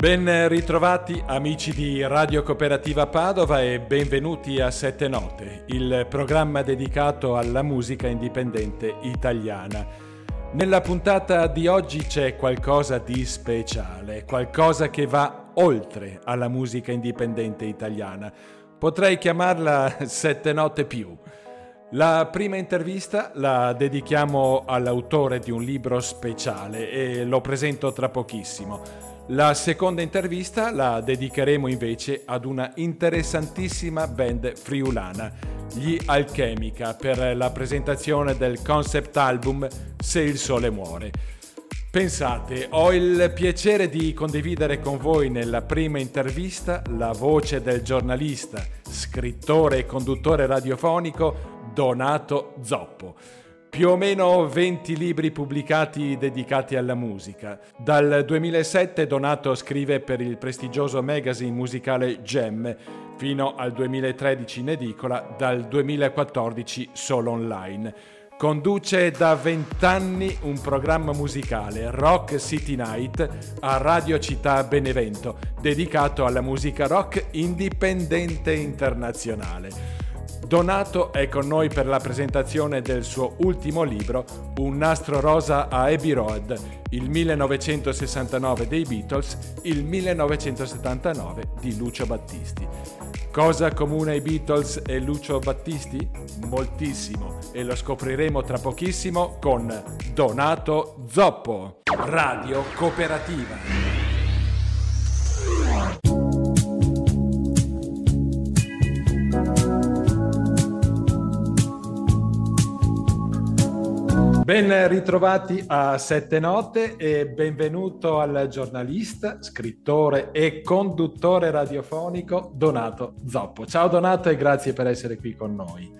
Ben ritrovati amici di Radio Cooperativa Padova e benvenuti a Sette Note, il programma dedicato alla musica indipendente italiana. Nella puntata di oggi c'è qualcosa di speciale, qualcosa che va oltre alla musica indipendente italiana. Potrei chiamarla Sette Note più. La prima intervista la dedichiamo all'autore di un libro speciale e lo presento tra pochissimo. La seconda intervista la dedicheremo invece ad una interessantissima band friulana, gli Alchemica, per la presentazione del concept album Se il sole muore. Pensate, ho il piacere di condividere con voi nella prima intervista la voce del giornalista, scrittore e conduttore radiofonico Donato Zoppo più o meno 20 libri pubblicati dedicati alla musica. Dal 2007 Donato scrive per il prestigioso magazine musicale Gem, fino al 2013 in edicola, dal 2014 solo online. Conduce da vent'anni un programma musicale, Rock City Night, a Radio Città Benevento, dedicato alla musica rock indipendente internazionale. Donato è con noi per la presentazione del suo ultimo libro, Un nastro rosa a Abbey Road, il 1969 dei Beatles, il 1979 di Lucio Battisti. Cosa comune ai Beatles e Lucio Battisti? Moltissimo e lo scopriremo tra pochissimo con Donato Zoppo, Radio Cooperativa. Ben ritrovati a Sette Note e benvenuto al giornalista, scrittore e conduttore radiofonico Donato Zoppo. Ciao Donato e grazie per essere qui con noi.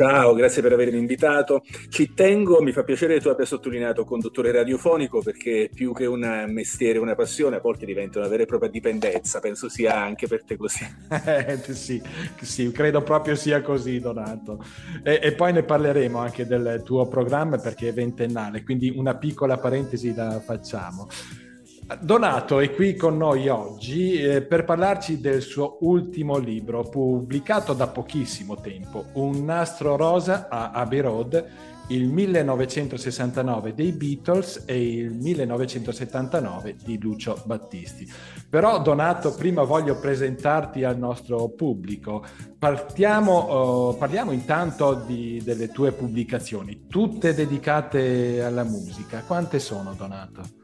Ciao, grazie per avermi invitato. Ci tengo, mi fa piacere che tu abbia sottolineato conduttore radiofonico perché più che un mestiere, una passione, a volte diventa una vera e propria dipendenza. Penso sia anche per te così. Eh, sì, sì, credo proprio sia così, Donato. E, e, poi ne parleremo anche del tuo programma perché è ventennale, quindi una piccola parentesi la facciamo. Donato è qui con noi oggi eh, per parlarci del suo ultimo libro pubblicato da pochissimo tempo, Un nastro rosa a Abbey Road, il 1969 dei Beatles e il 1979 di Lucio Battisti. Però Donato, prima voglio presentarti al nostro pubblico. Partiamo, uh, parliamo intanto di, delle tue pubblicazioni, tutte dedicate alla musica. Quante sono, Donato?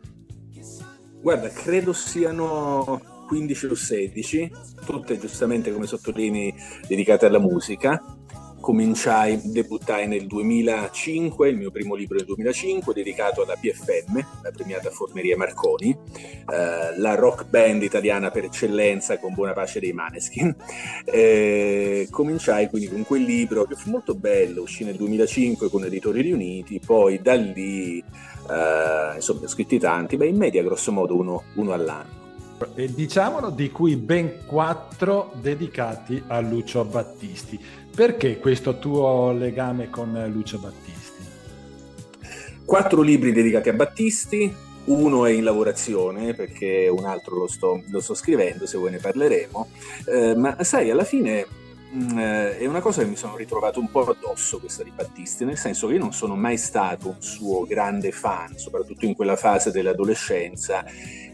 Guarda, credo siano 15 o 16, tutte giustamente come sottolinei dedicate alla musica. Cominciai, debuttai nel 2005, il mio primo libro nel 2005, dedicato alla PFM, la premiata Forneria Marconi, eh, la rock band italiana per eccellenza con buona pace dei Maneskin. Eh, cominciai quindi con quel libro che fu molto bello, uscì nel 2005 con Editori Riuniti, poi da lì eh, insomma, ho scritti tanti, beh, in media grosso modo uno, uno all'anno. E diciamolo di cui ben quattro dedicati a Lucio Battisti. Perché questo tuo legame con Lucio Battisti? Quattro libri dedicati a Battisti, uno è in lavorazione perché un altro lo sto, lo sto scrivendo, se vuoi ne parleremo, eh, ma sai, alla fine Mm, eh, è una cosa che mi sono ritrovato un po' addosso questa di Battisti, nel senso che io non sono mai stato un suo grande fan, soprattutto in quella fase dell'adolescenza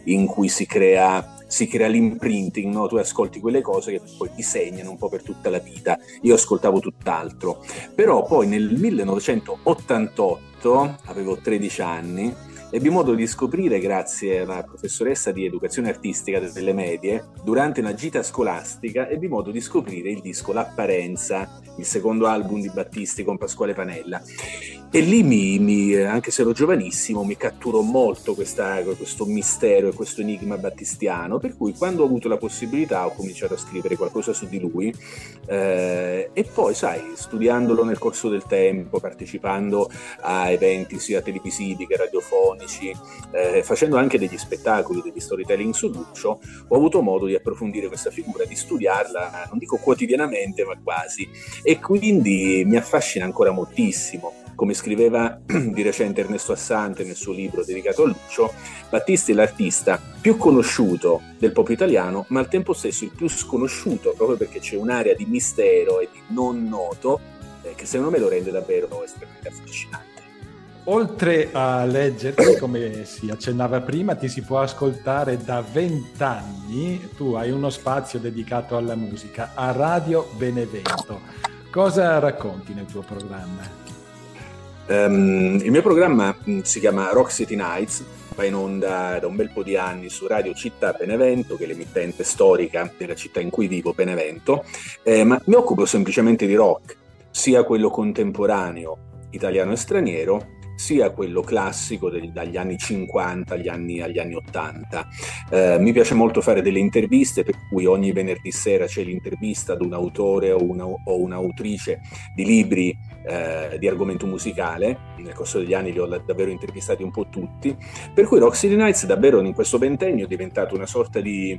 in cui si crea, si crea l'imprinting, no? tu ascolti quelle cose che poi ti segnano un po' per tutta la vita. Io ascoltavo tutt'altro, però poi nel 1988, avevo 13 anni, ebbi modo di scoprire, grazie alla professoressa di educazione artistica delle medie, durante una gita scolastica, ebbi modo di scoprire il disco L'Apparenza, il secondo album di Battisti con Pasquale Panella. E lì, mi, mi, anche se ero giovanissimo, mi catturò molto questa, questo mistero e questo enigma battistiano, per cui quando ho avuto la possibilità ho cominciato a scrivere qualcosa su di lui eh, e poi, sai, studiandolo nel corso del tempo, partecipando a eventi sia televisivi che radiofonici, eh, facendo anche degli spettacoli, degli storytelling su Lucio, ho avuto modo di approfondire questa figura, di studiarla, non dico quotidianamente, ma quasi, e quindi mi affascina ancora moltissimo come scriveva di recente Ernesto Assante nel suo libro dedicato a Lucio, Battisti è l'artista più conosciuto del pop italiano, ma al tempo stesso il più sconosciuto, proprio perché c'è un'area di mistero e di non noto eh, che secondo me lo rende davvero estremamente affascinante. Oltre a leggerti, come si accennava prima, ti si può ascoltare da vent'anni. Tu hai uno spazio dedicato alla musica a Radio Benevento. Cosa racconti nel tuo programma? Um, il mio programma mm, si chiama Rock City Nights, va in onda da un bel po' di anni su Radio Città Benevento, che è l'emittente storica della città in cui vivo, Benevento, eh, ma mi occupo semplicemente di rock, sia quello contemporaneo italiano e straniero, sia quello classico degli, dagli anni 50 agli anni, agli anni 80. Eh, mi piace molto fare delle interviste, per cui ogni venerdì sera c'è l'intervista ad un autore o, una, o un'autrice di libri eh, di argomento musicale. Nel corso degli anni li ho davvero intervistati un po' tutti. Per cui Rock City Nights davvero in questo ventennio è diventato una sorta di,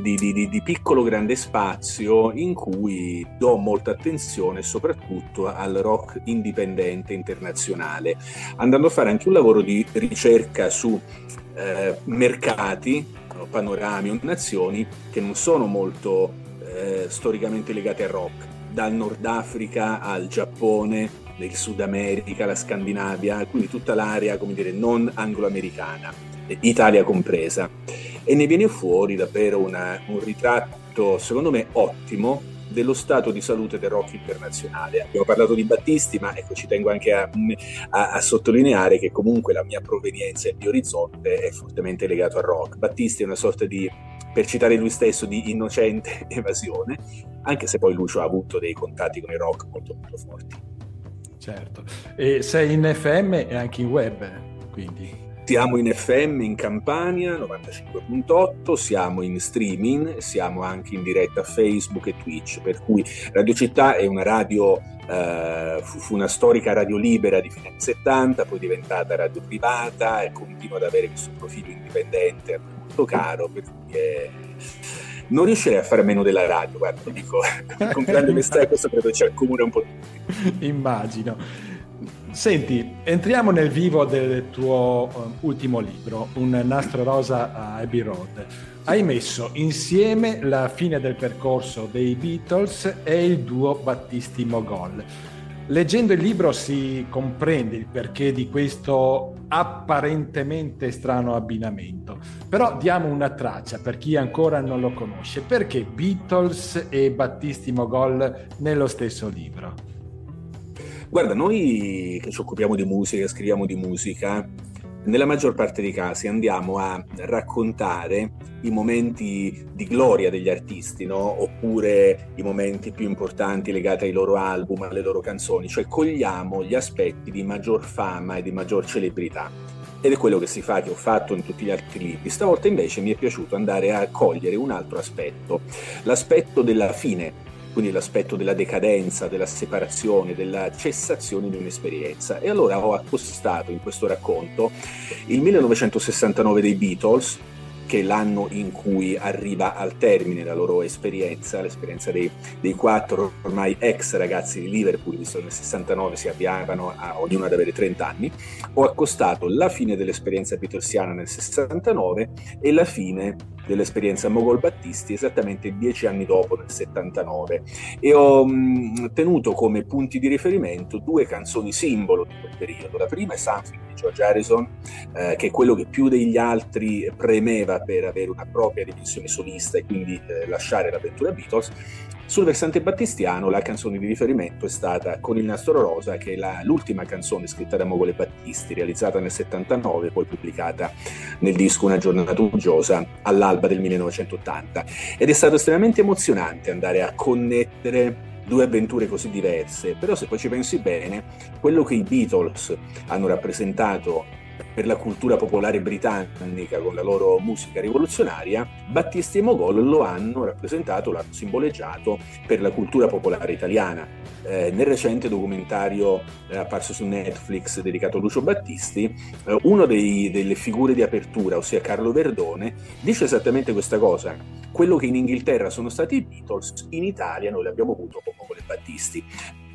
di, di, di piccolo grande spazio in cui do molta attenzione soprattutto al rock indipendente internazionale andando a fare anche un lavoro di ricerca su eh, mercati, panorami o nazioni che non sono molto eh, storicamente legate al rock, dal Nord Africa al Giappone, del Sud America, la Scandinavia, quindi tutta l'area, come dire, non anglo-americana, Italia compresa. E ne viene fuori davvero una, un ritratto, secondo me, ottimo dello stato di salute del rock internazionale. Abbiamo parlato di Battisti, ma ecco, ci tengo anche a, a, a sottolineare che comunque la mia provenienza e il mio orizzonte è fortemente legato al rock. Battisti è una sorta di, per citare lui stesso, di innocente evasione, anche se poi Lucio ha avuto dei contatti con il rock molto molto forti. Certo, e sei in FM e anche in web, quindi? Siamo in FM in Campania 95.8, siamo in streaming, siamo anche in diretta Facebook e Twitch, per cui Radio Città è una radio, eh, fu una storica radio libera di fine anni 70, poi diventata radio privata e continua ad avere questo profilo indipendente molto caro, per cui è... non riuscirei a fare meno della radio, guarda, dico con grande onestà, questo credo ci accomuna un po' tutti. Immagino. Senti, entriamo nel vivo del tuo uh, ultimo libro, Un nastro rosa a Abbey Road. Hai messo insieme la fine del percorso dei Beatles e il duo Battisti Mogol. Leggendo il libro si comprende il perché di questo apparentemente strano abbinamento, però diamo una traccia per chi ancora non lo conosce. Perché Beatles e Battisti Mogol nello stesso libro? Guarda, noi che ci occupiamo di musica, scriviamo di musica, nella maggior parte dei casi andiamo a raccontare i momenti di gloria degli artisti, no? oppure i momenti più importanti legati ai loro album, alle loro canzoni, cioè cogliamo gli aspetti di maggior fama e di maggior celebrità. Ed è quello che si fa, che ho fatto in tutti gli altri libri. Stavolta invece mi è piaciuto andare a cogliere un altro aspetto, l'aspetto della fine quindi l'aspetto della decadenza, della separazione, della cessazione di un'esperienza. E allora ho accostato in questo racconto il 1969 dei Beatles, che è l'anno in cui arriva al termine la loro esperienza, l'esperienza dei, dei quattro ormai ex ragazzi di Liverpool, visto che nel 69 si avviavano a ognuno ad avere 30 anni, ho accostato la fine dell'esperienza beatlesiana nel 69 e la fine dell'esperienza Mogol Battisti esattamente dieci anni dopo, nel 79, e ho mh, tenuto come punti di riferimento due canzoni simbolo di quel periodo. La prima è Something George Harrison, eh, che è quello che più degli altri premeva per avere una propria dimensione solista e quindi eh, lasciare l'avventura Beatles, sul versante battistiano la canzone di riferimento è stata Con il nastro rosa, che è la, l'ultima canzone scritta da Mogole Battisti, realizzata nel 79, poi pubblicata nel disco Una giornata uggiosa all'alba del 1980. Ed è stato estremamente emozionante andare a connettere due avventure così diverse, però se poi ci pensi bene, quello che i Beatles hanno rappresentato per la cultura popolare britannica con la loro musica rivoluzionaria, Battisti e Mogol lo hanno rappresentato, l'hanno simboleggiato per la cultura popolare italiana. Eh, nel recente documentario eh, apparso su Netflix dedicato a Lucio Battisti, eh, una delle figure di apertura, ossia Carlo Verdone, dice esattamente questa cosa. Quello che in Inghilterra sono stati i Beatles, in Italia noi l'abbiamo avuto con Mogol e Battisti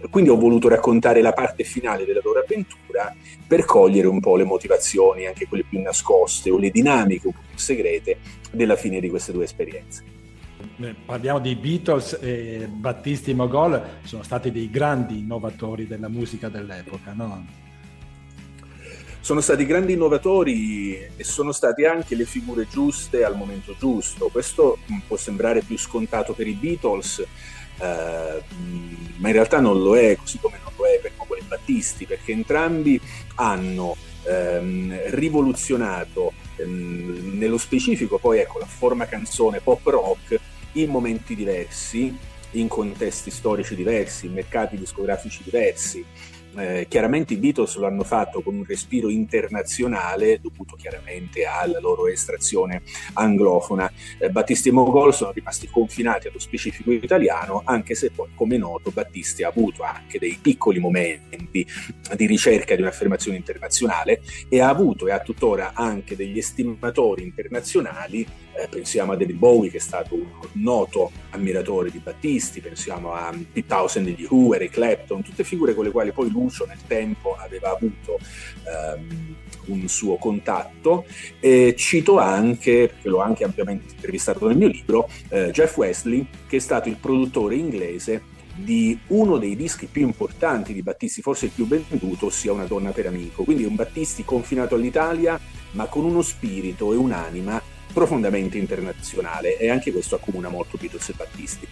quindi ho voluto raccontare la parte finale della loro avventura per cogliere un po' le motivazioni, anche quelle più nascoste o le dinamiche un po' più segrete della fine di queste due esperienze. Eh, parliamo di Beatles e Battisti e Mogol sono stati dei grandi innovatori della musica dell'epoca, no? Sono stati grandi innovatori e sono stati anche le figure giuste al momento giusto. Questo può sembrare più scontato per i Beatles, eh, ma in realtà non lo è, così come non lo è per Mogol e Battisti, perché entrambi hanno ehm, rivoluzionato ehm, nello specifico poi ecco la forma canzone pop rock in momenti diversi, in contesti storici diversi, in mercati discografici diversi. Eh, chiaramente i Beatles lo hanno fatto con un respiro internazionale dovuto chiaramente alla loro estrazione anglofona. Eh, Battisti e Mogol sono rimasti confinati allo specifico italiano, anche se poi, come noto, Battisti ha avuto anche dei piccoli momenti di ricerca di un'affermazione internazionale e ha avuto e ha tuttora anche degli estimatori internazionali eh, pensiamo a David Bowie che è stato un noto ammiratore di Battisti, pensiamo a Pete Townsend di Who, Eric Clapton, tutte figure con le quali poi Lucio nel tempo aveva avuto ehm, un suo contatto. E cito anche, perché l'ho anche ampiamente intervistato nel mio libro, eh, Jeff Wesley, che è stato il produttore inglese di uno dei dischi più importanti di Battisti, forse il più venduto, ossia Una donna per amico. Quindi un Battisti confinato all'Italia, ma con uno spirito e un'anima profondamente internazionale e anche questo accomuna molto Beatles e Battisti.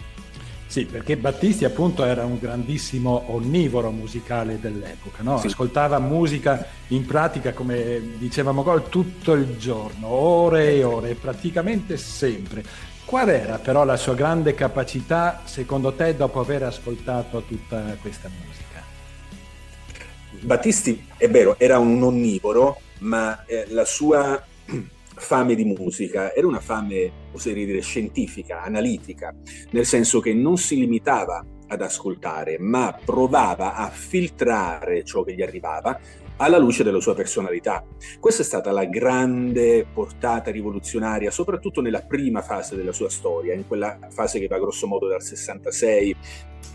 Sì, perché Battisti appunto era un grandissimo onnivoro musicale dell'epoca, no? sì. ascoltava musica in pratica, come diceva Mogol, tutto il giorno, ore e ore, praticamente sempre. Qual era però la sua grande capacità, secondo te, dopo aver ascoltato tutta questa musica? Battisti, è vero, era un onnivoro, ma eh, la sua fame di musica, era una fame, oserei dire, scientifica, analitica, nel senso che non si limitava ad ascoltare, ma provava a filtrare ciò che gli arrivava alla luce della sua personalità. Questa è stata la grande portata rivoluzionaria, soprattutto nella prima fase della sua storia, in quella fase che va grosso modo dal 66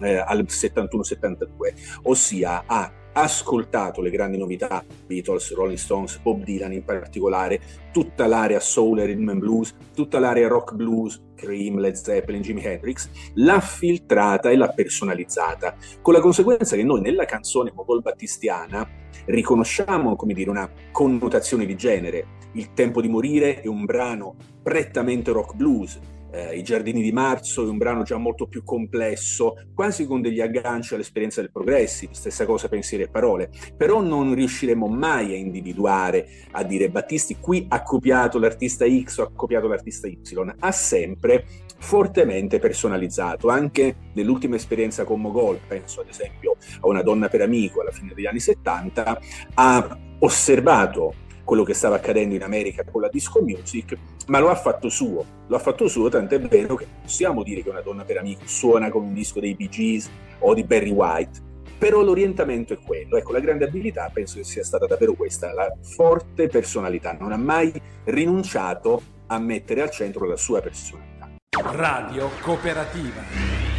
eh, al 71-72, ossia a ascoltato le grandi novità, Beatles, Rolling Stones, Bob Dylan in particolare, tutta l'area soul e rhythm and blues, tutta l'area rock blues, Cream, Led Zeppelin, Jimi Hendrix, l'ha filtrata e l'ha personalizzata, con la conseguenza che noi nella canzone Mogol Battistiana riconosciamo, come dire, una connotazione di genere. Il tempo di morire è un brano prettamente rock blues, eh, I giardini di marzo è un brano già molto più complesso, quasi con degli agganci all'esperienza del progressive, stessa cosa pensieri e parole, però non riusciremo mai a individuare, a dire Battisti qui ha copiato l'artista X o ha copiato l'artista Y, ha sempre fortemente personalizzato, anche nell'ultima esperienza con Mogol, penso ad esempio a una donna per amico alla fine degli anni 70, ha osservato quello che stava accadendo in America con la disco music, ma lo ha fatto suo, lo ha fatto suo, tant'è vero che possiamo dire che una donna per amico suona con un disco dei Bee Gees o di Barry White, però l'orientamento è quello, ecco la grande abilità penso che sia stata davvero questa, la forte personalità, non ha mai rinunciato a mettere al centro la sua personalità. Radio Cooperativa.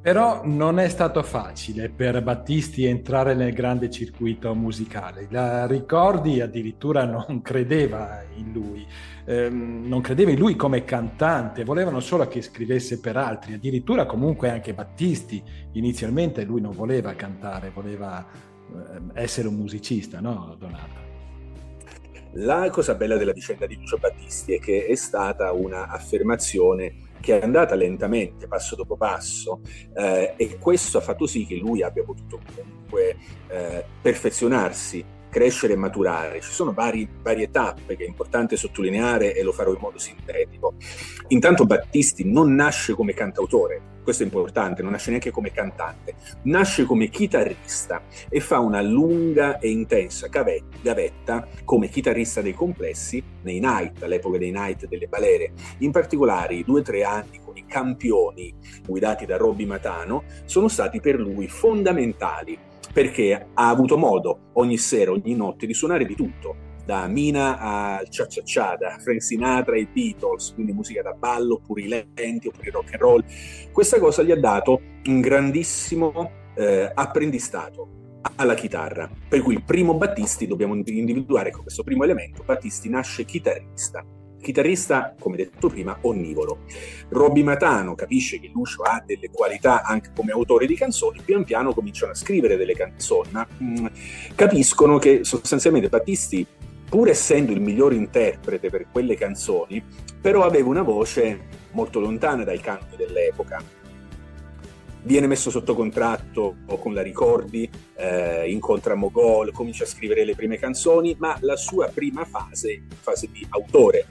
Però non è stato facile per Battisti entrare nel grande circuito musicale. La Ricordi addirittura non credeva in lui, ehm, non credeva in lui come cantante, volevano solo che scrivesse per altri, addirittura comunque anche Battisti inizialmente lui non voleva cantare, voleva ehm, essere un musicista, no Donato? La cosa bella della vicenda di Lucio Battisti è che è stata un'affermazione che è andata lentamente, passo dopo passo, eh, e questo ha fatto sì che lui abbia potuto comunque eh, perfezionarsi, crescere e maturare. Ci sono vari, varie tappe che è importante sottolineare e lo farò in modo sintetico. Intanto Battisti non nasce come cantautore, questo è importante, non nasce neanche come cantante, nasce come chitarrista e fa una lunga e intensa gavetta come chitarrista dei complessi nei Night, all'epoca dei Night delle balere. In particolare i due o tre anni con i campioni guidati da Robby Matano sono stati per lui fondamentali perché ha avuto modo ogni sera, ogni notte di suonare di tutto da Mina al Cia Cia Cia, da Frank Sinatra ai Beatles, quindi musica da ballo, oppure i lenti, oppure rock and roll. Questa cosa gli ha dato un grandissimo eh, apprendistato alla chitarra. Per cui il primo Battisti dobbiamo individuare con questo primo elemento. Battisti nasce chitarrista. Chitarrista, come detto prima, onnivoro. Robby Matano capisce che Lucio ha delle qualità anche come autore di canzoni, pian piano cominciano a scrivere delle canzoni, ma mh, mm, capiscono che sostanzialmente Battisti, pur essendo il miglior interprete per quelle canzoni, però aveva una voce molto lontana dai canti dell'epoca viene messo sotto contratto con la Ricordi, eh, incontra Mogol, comincia a scrivere le prime canzoni, ma la sua prima fase, fase di autore,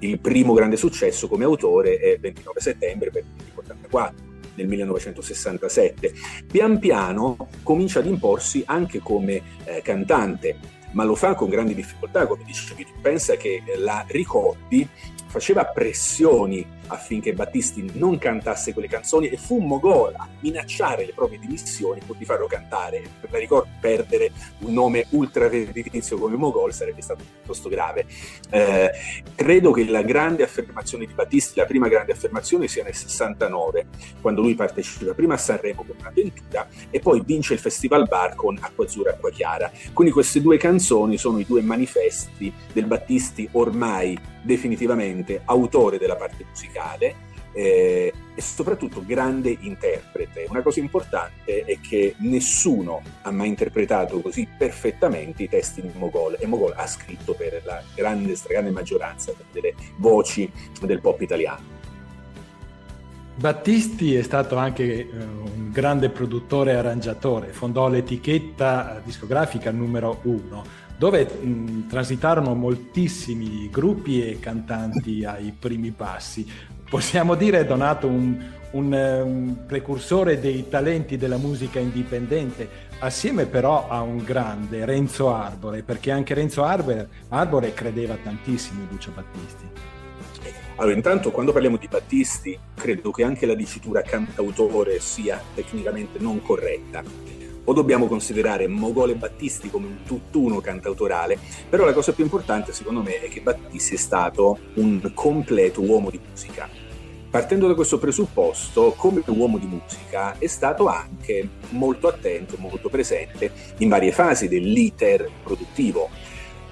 il primo grande successo come autore è 29 settembre per 1984 nel 1967. Pian piano comincia ad imporsi anche come eh, cantante, ma lo fa con grandi difficoltà, come dicevi tu. Pensa che la Ricordi faceva pressioni affinché Battisti non cantasse quelle canzoni e fu Mogol a minacciare le proprie dimissioni pur di farlo cantare. Per ricordo, perdere un nome ultra redditizio come Mogol sarebbe stato piuttosto grave. Eh, credo che la grande affermazione di Battisti, la prima grande affermazione sia nel 69, quando lui partecipa prima a Sanremo con un'avventura e poi vince il Festival Bar con Acqua Azzurra e Acqua Chiara. Quindi queste due canzoni sono i due manifesti del Battisti ormai definitivamente autore della parte musicale eh, e soprattutto grande interprete. Una cosa importante è che nessuno ha mai interpretato così perfettamente i testi di Mogol e Mogol ha scritto per la grande, stragrande maggioranza delle voci del pop italiano. Battisti è stato anche eh, un grande produttore e arrangiatore, fondò l'etichetta discografica numero uno dove mh, transitarono moltissimi gruppi e cantanti ai primi passi. Possiamo dire Donato un, un, un precursore dei talenti della musica indipendente, assieme però a un grande Renzo Arbore, perché anche Renzo Arbore, Arbore credeva tantissimo in Lucio Battisti. Allora, intanto quando parliamo di Battisti, credo che anche la dicitura cantautore sia tecnicamente non corretta o dobbiamo considerare Mogol e Battisti come un tutt'uno cantautorale, però la cosa più importante secondo me è che Battisti è stato un completo uomo di musica. Partendo da questo presupposto, come uomo di musica è stato anche molto attento, molto presente in varie fasi dell'iter produttivo.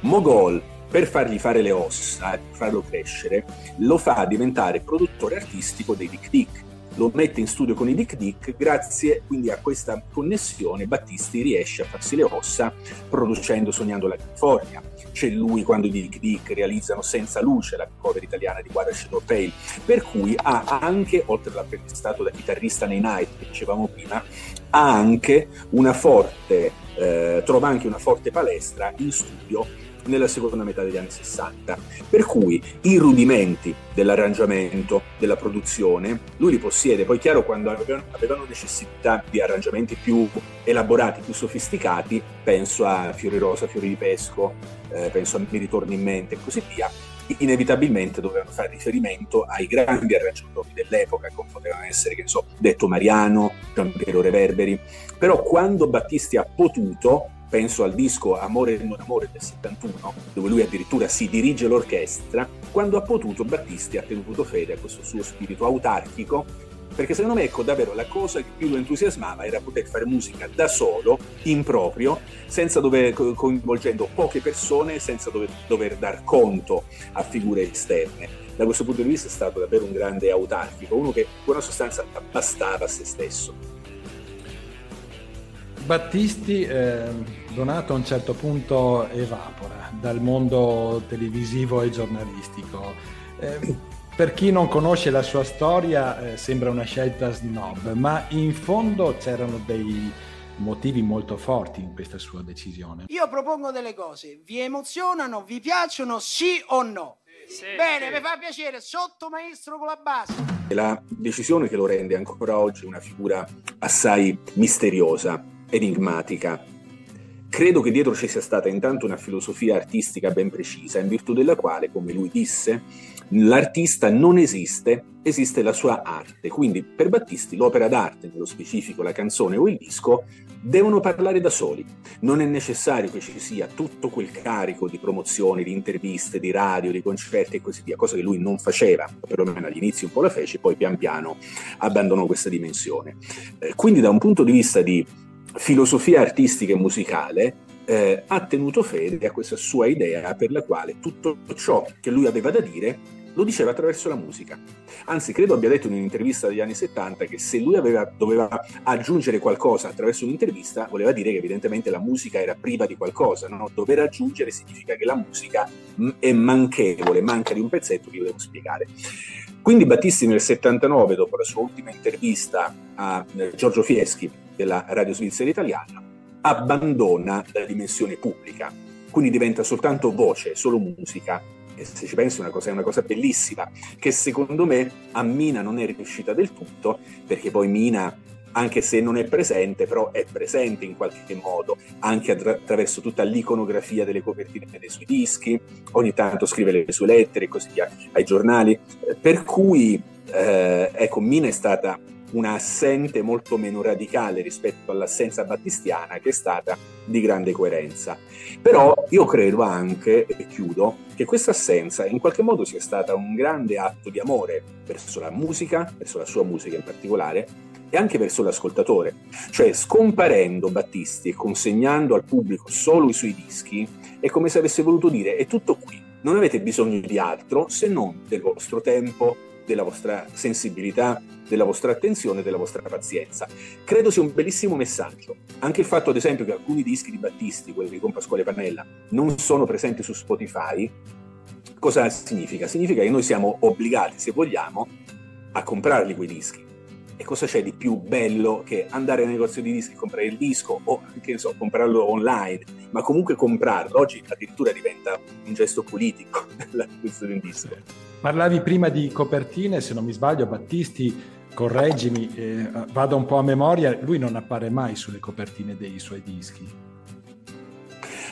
Mogol, per fargli fare le ossa, per farlo crescere, lo fa diventare produttore artistico dei Dick Dick, lo mette in studio con i Dick Dick, grazie quindi a questa connessione Battisti riesce a farsi le ossa producendo Sognando la California. C'è lui quando i Dick Dick realizzano Senza Luce, la cover italiana di Guarda Pale, per cui ha anche, oltre all'apprendistato da chitarrista nei Night che dicevamo prima, ha anche una forte, eh, trova anche una forte palestra in studio nella seconda metà degli anni 60. Per cui i rudimenti dell'arrangiamento, della produzione, lui li possiede. Poi chiaro, quando avevano, necessità di arrangiamenti più elaborati, più sofisticati, penso a Fiori Rosa, Fiori di Pesco, eh, penso a Mi ritorni in mente e così via, inevitabilmente dovevano fare riferimento ai grandi arrangiatori dell'epoca, come potevano essere, che ne so, Detto Mariano, Giampiero Reverberi. Però quando Battisti ha potuto, penso al disco Amore e non amore del 71, dove lui addirittura si dirige l'orchestra, quando ha potuto Battisti ha tenuto fede a questo suo spirito autarchico, perché secondo me ecco davvero la cosa che più lo entusiasmava era poter fare musica da solo, in proprio, dover, coinvolgendo poche persone, senza dover, dover dar conto a figure esterne. Da questo punto di vista è stato davvero un grande autarchico, uno che in buona sostanza bastava a se stesso. Battisti, eh, Donato a un certo punto evapora dal mondo televisivo e giornalistico. Eh, per chi non conosce la sua storia eh, sembra una scelta snob, ma in fondo c'erano dei motivi molto forti in questa sua decisione. Io propongo delle cose, vi emozionano, vi piacciono, sì o no? Sì, Bene, sì. mi fa piacere, sotto maestro con la base. La decisione che lo rende ancora oggi una figura assai misteriosa enigmatica. Credo che dietro ci sia stata intanto una filosofia artistica ben precisa, in virtù della quale, come lui disse, l'artista non esiste, esiste la sua arte. Quindi per Battisti l'opera d'arte, nello specifico la canzone o il disco, devono parlare da soli. Non è necessario che ci sia tutto quel carico di promozioni, di interviste, di radio, di concerti e così via, cosa che lui non faceva, perlomeno all'inizio un po' la fece, poi pian piano abbandonò questa dimensione. Eh, quindi da un punto di vista di filosofia artistica e musicale, eh, ha tenuto fede a questa sua idea per la quale tutto ciò che lui aveva da dire lo diceva attraverso la musica. Anzi, credo abbia detto in un'intervista degli anni 70 che se lui aveva, doveva aggiungere qualcosa attraverso un'intervista, voleva dire che evidentemente la musica era priva di qualcosa. No? Dover aggiungere significa che la musica è manchevole, manca di un pezzetto che io devo spiegare. Quindi Battisti nel 79, dopo la sua ultima intervista a eh, Giorgio Fieschi della Radio Svizzera Italiana, abbandona la dimensione pubblica, quindi diventa soltanto voce, solo musica. E se ci pensi una cosa, è una cosa bellissima, che secondo me a Mina non è riuscita del tutto, perché poi Mina anche se non è presente, però è presente in qualche modo, anche attraverso tutta l'iconografia delle copertine dei suoi dischi, ogni tanto scrive le sue lettere e così via ai giornali, per cui eh, ecco, Mina è stata una assente molto meno radicale rispetto all'assenza battistiana che è stata di grande coerenza. Però io credo anche, e chiudo, che questa assenza in qualche modo sia stata un grande atto di amore verso la musica, verso la sua musica in particolare, e anche verso l'ascoltatore. Cioè, scomparendo Battisti e consegnando al pubblico solo i suoi dischi, è come se avesse voluto dire: è tutto qui, non avete bisogno di altro se non del vostro tempo, della vostra sensibilità, della vostra attenzione, della vostra pazienza. Credo sia un bellissimo messaggio. Anche il fatto, ad esempio, che alcuni dischi di Battisti, quelli con Pasquale Pannella, non sono presenti su Spotify, cosa significa? Significa che noi siamo obbligati, se vogliamo, a comprarli quei dischi. E cosa c'è di più bello che andare al negozio di dischi e comprare il disco o che ne so, comprarlo online, ma comunque comprarlo. Oggi addirittura diventa un gesto politico l'acquisto di un disco. Parlavi prima di copertine, se non mi sbaglio, Battisti, correggimi, eh, vado un po' a memoria, lui non appare mai sulle copertine dei suoi dischi.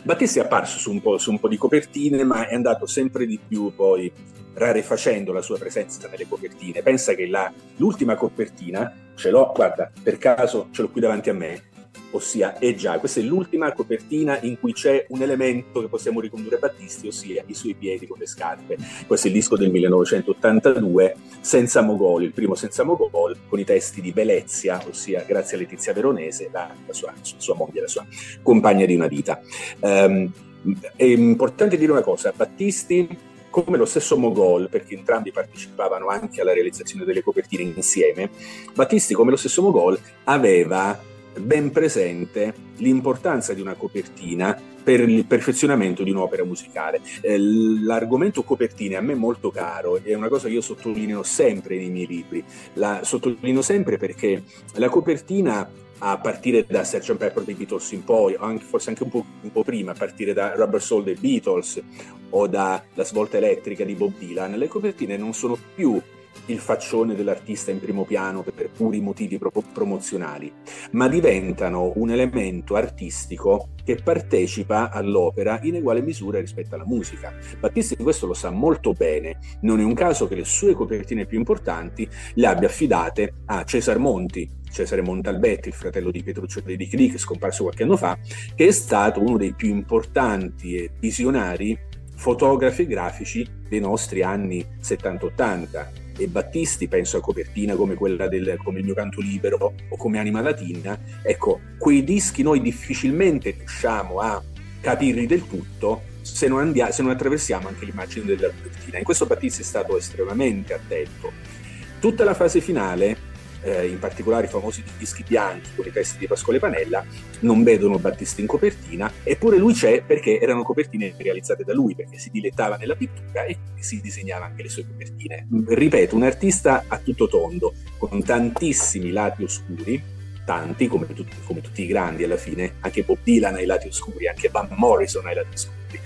Battisti è apparso su un, po', su un po' di copertine, ma è andato sempre di più poi rarefacendo la sua presenza nelle copertine. Pensa che la, l'ultima copertina, ce l'ho, guarda, per caso ce l'ho qui davanti a me, ossia è già, questa è l'ultima copertina in cui c'è un elemento che possiamo ricondurre a Battisti, ossia i suoi piedi con le scarpe. Questo è il disco del 1982, Senza Mogol, il primo Senza Mogol, con i testi di Velezia, ossia grazie a Letizia Veronese, la, la sua, sua, moglie, la sua compagna di una vita. Um, è importante dire una cosa, Battisti come lo stesso Mogol, perché entrambi partecipavano anche alla realizzazione delle copertine insieme, Battisti, come lo stesso Mogol, aveva ben presente l'importanza di una copertina per il perfezionamento di un'opera musicale. Eh, l'argomento copertine a me è molto caro è una cosa che io sottolineo sempre nei miei libri. La sottolineo sempre perché la copertina a partire da Sgt. Pepper dei Beatles in poi, anche, forse anche un po', un po', prima, a partire da Rubber Soul dei Beatles o da La svolta elettrica di Bob Dylan, le copertine non sono più il faccione dell'artista in primo piano per puri motivi pro- promozionali, ma diventano un elemento artistico che partecipa all'opera in uguale misura rispetto alla musica. Battisti questo lo sa molto bene, non è un caso che le sue copertine più importanti le abbia affidate a Cesar Monti, Cesare Montalbetti, il fratello di Petruccio di Dick, scomparso qualche anno fa, che è stato uno dei più importanti e visionari fotografi grafici dei nostri anni 70-80 e Battisti, penso a copertina come quella del come il mio canto libero o come Anima Latina, ecco, quei dischi noi difficilmente riusciamo a capirli del tutto se non, andiamo, se non attraversiamo anche l'immagine della copertina. In questo Battisti è stato estremamente attento. Tutta la fase finale eh, in particolare i famosi dischi bianchi con i testi di Pasquale Panella, non vedono Battisti in copertina, eppure lui c'è perché erano copertine realizzate da lui, perché si dilettava nella pittura e si disegnava anche le sue copertine. Ripeto, un artista a tutto tondo, con tantissimi lati oscuri, tanti come tutti, come tutti, i grandi alla fine, anche Bob Dylan ha i lati oscuri, anche Van Morrison ha i lati oscuri.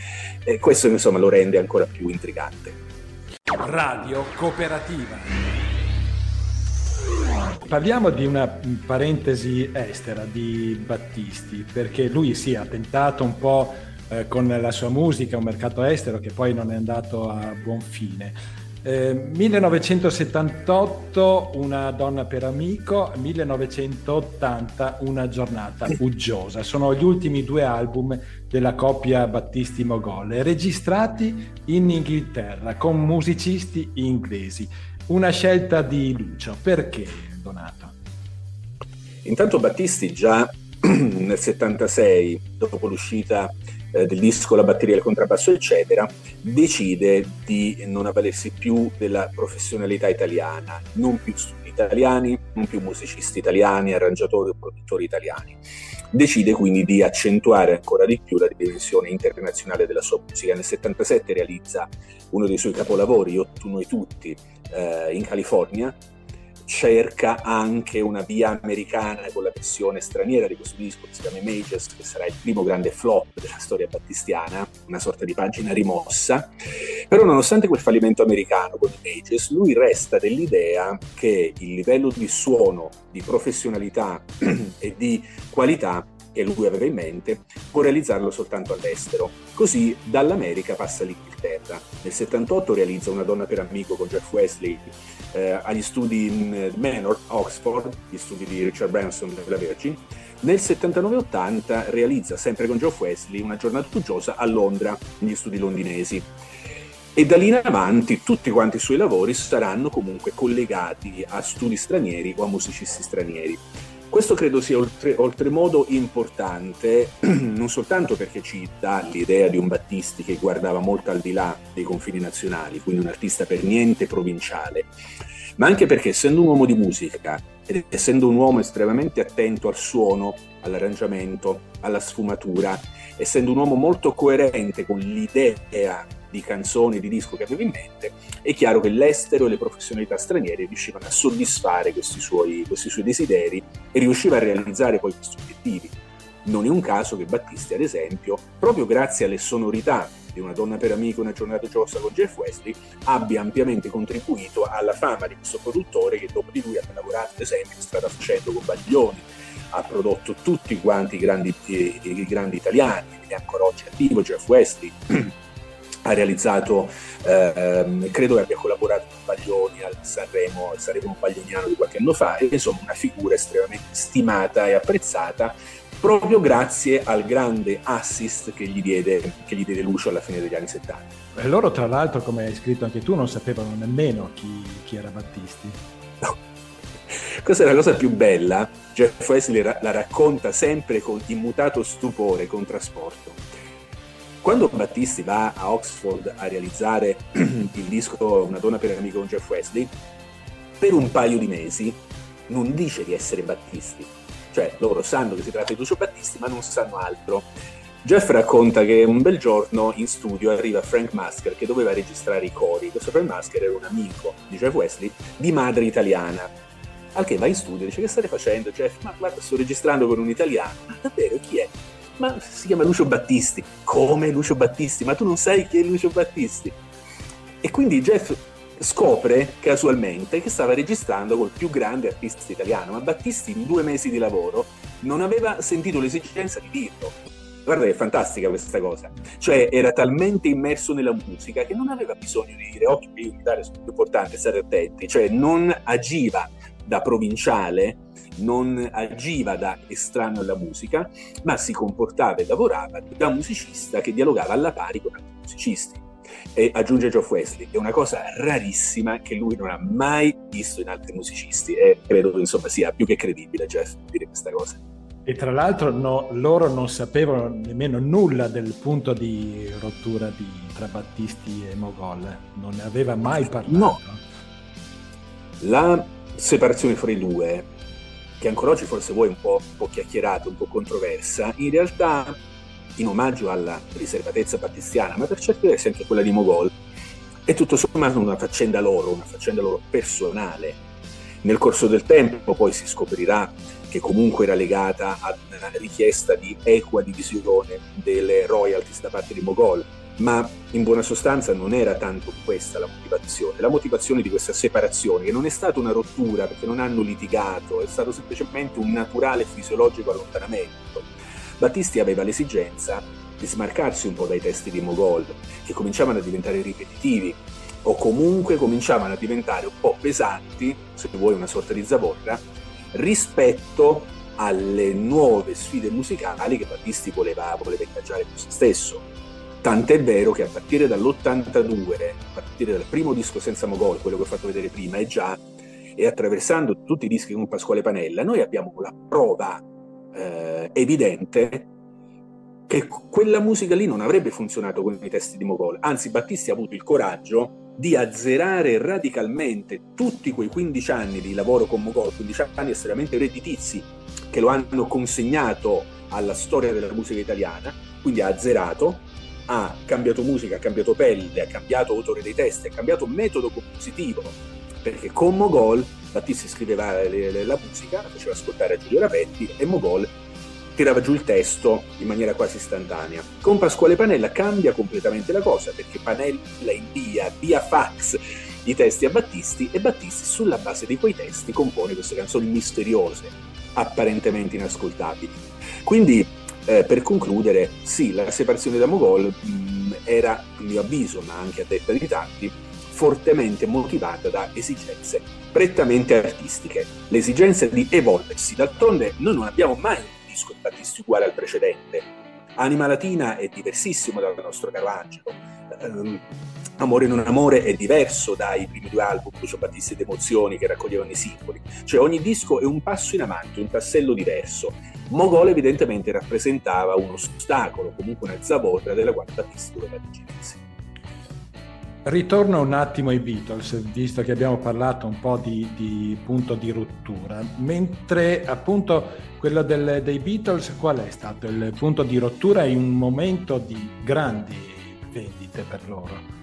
E questo insomma lo rende ancora più intrigante. Radio Cooperativa. Parliamo di una parentesi estera di Battisti, perché lui sì, ha tentato un po' eh, con la sua musica un mercato estero che poi non è andato a buon fine. Eh, 1978 Una donna per amico, 1980 Una giornata uggiosa. Sono gli ultimi due album della coppia Battisti Mogol, registrati in Inghilterra con musicisti inglesi. Una scelta di Lucio. Perché, Donato? Intanto Battisti già nel 76, dopo l'uscita eh, del disco La batteria, il contrabbasso, eccetera, decide di non avvalersi più della professionalità italiana, non più studi italiani, non più musicisti italiani, arrangiatori o produttori italiani. Decide quindi di accentuare ancora di più la dimensione internazionale della sua musica. Nel 77 realizza uno dei suoi capolavori, Io, tu, noi tutti, eh, in California, cerca anche una via americana con la versione straniera di questo disco che si chiama Images, che sarà il primo grande flop della storia battistiana, una sorta di pagina rimossa. Però nonostante quel fallimento americano con Images, lui resta dell'idea che il livello di suono, di professionalità e di qualità che lui aveva in mente, può realizzarlo soltanto all'estero. Così dall'America passa all'Inghilterra. Nel 78 realizza Una donna per amico con Jeff Wesley eh, agli studi in Manor, Oxford, gli studi di Richard Branson della Virgin. Nel 79-80 realizza sempre con Jeff Wesley Una giornata uggiosa a Londra, negli studi londinesi. E da lì in avanti tutti quanti i suoi lavori saranno comunque collegati a studi stranieri o a musicisti stranieri. Questo credo sia oltre, oltremodo importante, non soltanto perché ci dà l'idea di un Battisti che guardava molto al di là dei confini nazionali, quindi un artista per niente provinciale, ma anche perché essendo un uomo di musica ed essendo un uomo estremamente attento al suono, all'arrangiamento, alla sfumatura, essendo un uomo molto coerente con l'idea di canzoni, di disco che aveva in mente, è chiaro che l'estero e le professionalità straniere riuscivano a soddisfare questi suoi, questi suoi desideri e riusciva a realizzare poi questi obiettivi. Non è un caso che Battisti, ad esempio, proprio grazie alle sonorità di Una donna per amico, una giornata giossa con Jeff Wesley, abbia ampiamente contribuito alla fama di questo produttore che dopo di lui ha lavorato, ad esempio, strada facendo con Baglioni, ha prodotto tutti quanti i grandi, i, grandi italiani, è ancora oggi attivo, Jeff Wesley. ha realizzato, ehm, credo che abbia collaborato con Baglioni al Sanremo, al Sanremo Baglioniano di qualche anno fa, e insomma una figura estremamente stimata e apprezzata proprio grazie al grande assist che gli diede, che gli diede Lucio alla fine degli anni 70. E loro tra l'altro, come hai scritto anche tu, non sapevano nemmeno chi, chi era Battisti. No. Questa è la cosa più bella, Jeff Wesley la racconta sempre con immutato stupore, con trasporto quando Battisti va a Oxford a realizzare il disco Una donna per amico con Jeff Wesley, per un paio di mesi non dice di essere Battisti. Cioè, loro sanno che si tratta di Lucio Battisti, ma non sanno altro. Jeff racconta che un bel giorno in studio arriva Frank Masker che doveva registrare i cori. Questo Frank Masker era un amico di Jeff Wesley di madre italiana. Al che va in studio e dice: Che state facendo, Jeff? Ma guarda, sto registrando con un italiano. Ma davvero chi è? Ma si chiama Lucio Battisti. Come Lucio Battisti? Ma tu non sai chi è Lucio Battisti? E quindi Jeff scopre casualmente che stava registrando col più grande artista italiano, ma Battisti in due mesi di lavoro non aveva sentito l'esigenza di dirlo. Guarda è fantastica questa cosa. Cioè era talmente immerso nella musica che non aveva bisogno di dire occhio, io in Italia sono più importante, stare attenti. Cioè non agiva da provinciale, non agiva da estraneo alla musica, ma si comportava e lavorava da musicista che dialogava alla pari con altri musicisti. E aggiunge Geoff Wesley, è una cosa rarissima che lui non ha mai visto in altri musicisti e credo insomma sia più che credibile Jeff dire questa cosa. E tra l'altro no, loro non sapevano nemmeno nulla del punto di rottura di, tra Battisti e Mogol, non ne aveva mai parlato. No. La separazione fra i due, che ancora oggi forse vuoi un po', un po' chiacchierata, un po' controversa, in realtà in omaggio alla riservatezza battistiana, ma per certi versi anche quella di Mogol, è tutto sommato una faccenda loro, una faccenda loro personale. Nel corso del tempo poi si scoprirà che comunque era legata a una richiesta di equa divisione delle royalties da parte di Mogol, ma in buona sostanza non era tanto questa la motivazione, la motivazione di questa separazione, che non è stata una rottura perché non hanno litigato, è stato semplicemente un naturale fisiologico allontanamento. Battisti aveva l'esigenza di smarcarsi un po' dai testi di Mogol, che cominciavano a diventare ripetitivi o comunque cominciavano a diventare un po' pesanti, se vuoi una sorta di zavorra, rispetto alle nuove sfide musicali che Battisti voleva, voleva ingaggiare con se stesso. Tant'è vero che a partire dall'82, a partire dal primo disco senza Mogol, quello che ho fatto vedere prima, e già, e attraversando tutti i dischi con Pasquale Panella, noi abbiamo la prova eh, evidente che quella musica lì non avrebbe funzionato con i testi di Mogol. Anzi, Battisti ha avuto il coraggio di azzerare radicalmente tutti quei 15 anni di lavoro con Mogol, 15 anni estremamente redditizi che lo hanno consegnato alla storia della musica italiana, quindi ha azzerato ha cambiato musica, ha cambiato pelle, ha cambiato autore dei testi, ha cambiato metodo compositivo, perché con Mogol Battisti scriveva la musica, la faceva ascoltare a Giulio Rapetti e Mogol tirava giù il testo in maniera quasi istantanea. Con Pasquale Panella cambia completamente la cosa perché Panella invia via fax i testi a Battisti e Battisti sulla base di quei testi compone queste canzoni misteriose, apparentemente inascoltabili. Quindi eh, per concludere, sì, la separazione da Mogol mh, mm, era, a mio avviso, ma anche a detta di tanti, fortemente motivata da esigenze prettamente artistiche, l'esigenza di evolversi. D'altronde noi non abbiamo mai un disco di Battisti uguale al precedente. Anima Latina è diversissimo dal nostro caro Angelo. Um, Amore non amore è diverso dai primi due album, Lucio Battisti ed Emozioni, che raccoglievano i singoli. Cioè ogni disco è un passo in avanti, un tassello diverso. Mogol evidentemente rappresentava un ostacolo, comunque una zavorra della quale Battisti doveva avvicinarsi. Ritorno un attimo ai Beatles, visto che abbiamo parlato un po' di, di punto di rottura, mentre appunto quello del, dei Beatles qual è stato il punto di rottura in un momento di grandi vendite per loro?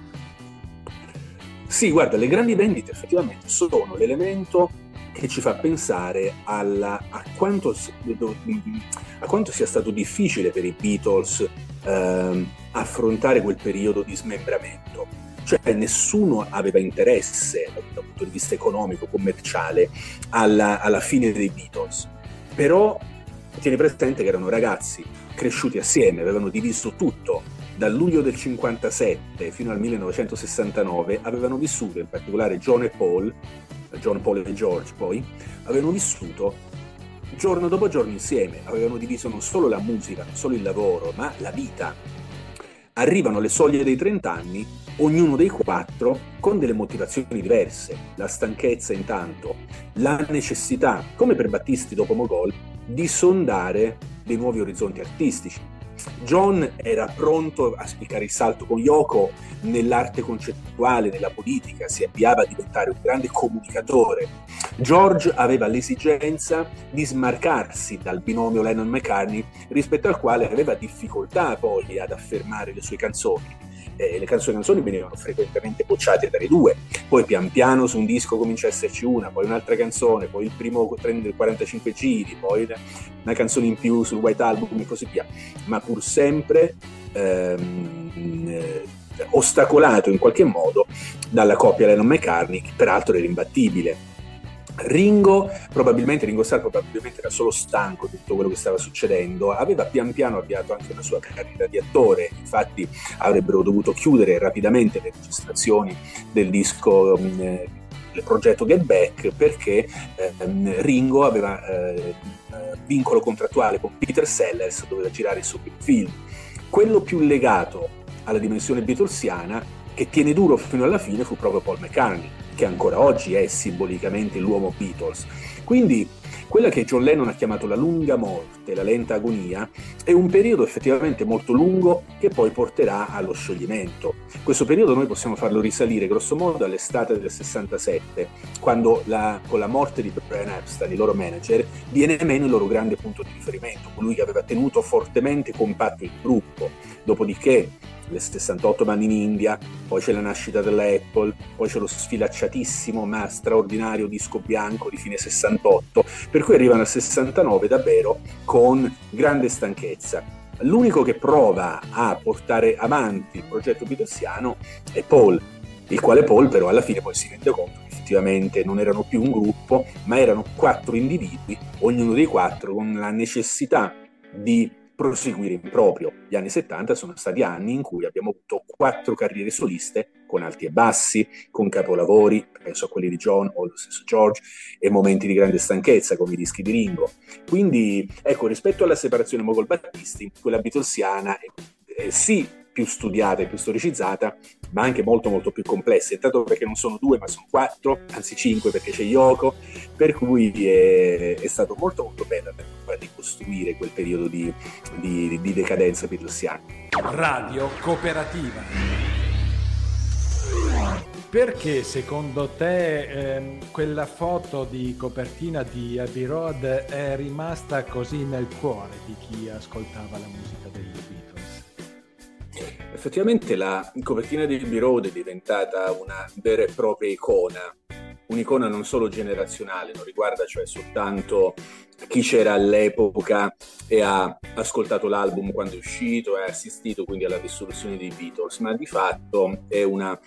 Sì, guarda, le grandi vendite effettivamente sono l'elemento che ci fa pensare alla, a, quanto, a, quanto, sia stato difficile per i Beatles eh, affrontare quel periodo di smembramento. Cioè nessuno aveva interesse dal punto di vista economico, commerciale, alla, alla fine dei Beatles. Però tieni presente che erano ragazzi cresciuti assieme, avevano diviso tutto, dal luglio del 57 fino al 1969 avevano vissuto, in particolare John e Paul, John Paul e George poi, avevano vissuto giorno dopo giorno insieme, avevano diviso non solo la musica, non solo il lavoro, ma la vita. Arrivano alle soglie dei 30 anni, ognuno dei quattro con delle motivazioni diverse, la stanchezza intanto, la necessità, come per Battisti dopo Mogol, di sondare dei nuovi orizzonti artistici, John era pronto a spiccare il salto con Yoko nell'arte concettuale, nella politica, si avviava a diventare un grande comunicatore. George aveva l'esigenza di smarcarsi dal binomio Lennon-McCartney rispetto al quale aveva difficoltà poi ad affermare le sue canzoni eh, le canzoni, canzoni venivano frequentemente bocciate dalle due, poi pian piano su un disco comincia a esserci una, poi un'altra canzone, poi il primo 45 giri, poi una canzone in più sul White Album e così via, ma pur sempre ehm, eh, ostacolato in qualche modo dalla coppia Lennon McCartney, che peraltro era imbattibile Ringo, probabilmente, Ringo Starr probabilmente era solo stanco di tutto quello che stava succedendo, aveva pian piano avviato anche una sua carriera di attore, infatti avrebbero dovuto chiudere rapidamente le registrazioni del disco mm, eh, il progetto Get Back perché eh, Ringo aveva eh, vincolo contrattuale con Peter Sellers, doveva girare il suo film. Quello più legato alla dimensione beatlesiana, che tiene duro fino alla fine, fu proprio Paul McCartney che ancora oggi è simbolicamente l'uomo Beatles. Quindi quella che John Lennon ha chiamato la lunga morte, la lenta agonia, è un periodo effettivamente molto lungo che poi porterà allo scioglimento. Questo periodo noi possiamo farlo risalire grossomodo all'estate del 67, quando la, con la morte di Brian Epstein, il loro manager, viene meno il loro grande punto di riferimento, colui che aveva tenuto fortemente compatto il gruppo. Dopodiché le 68 mani in India, poi c'è la nascita della Apple, poi c'è lo sfilacciatissimo ma straordinario disco bianco di fine 68, per cui arrivano al 69 davvero con grande stanchezza. L'unico che prova a portare avanti il progetto beatlesiano è Paul, il quale Paul però alla fine poi si rende conto che effettivamente non erano più un gruppo, ma erano quattro individui, ognuno dei quattro con la necessità di proseguire in proprio. Gli anni 70 sono stati anni in cui abbiamo avuto quattro carriere soliste con alti e bassi, con capolavori, penso a quelli di John o lo stesso George, e momenti di grande stanchezza come i dischi di Ringo. Quindi, ecco, rispetto alla separazione Mogol-Battisti, quella Beatlesiana è sì più studiata e più storicizzata, ma anche molto molto più complessa, intanto perché non sono due ma sono quattro, anzi cinque perché c'è Yoko, per cui è, è stato molto molto bello per ricostruire quel periodo di, di, di decadenza beatlesiana. Radio Cooperativa. Perché secondo te ehm, quella foto di copertina di Abbey Road è rimasta così nel cuore di chi ascoltava la musica dei Beatles? Effettivamente la copertina di Abbey Road è diventata una vera e propria icona un'icona non solo generazionale, non riguarda cioè soltanto chi c'era all'epoca e ha ascoltato l'album quando è uscito e ha assistito quindi alla dissoluzione dei Beatles, ma di fatto è una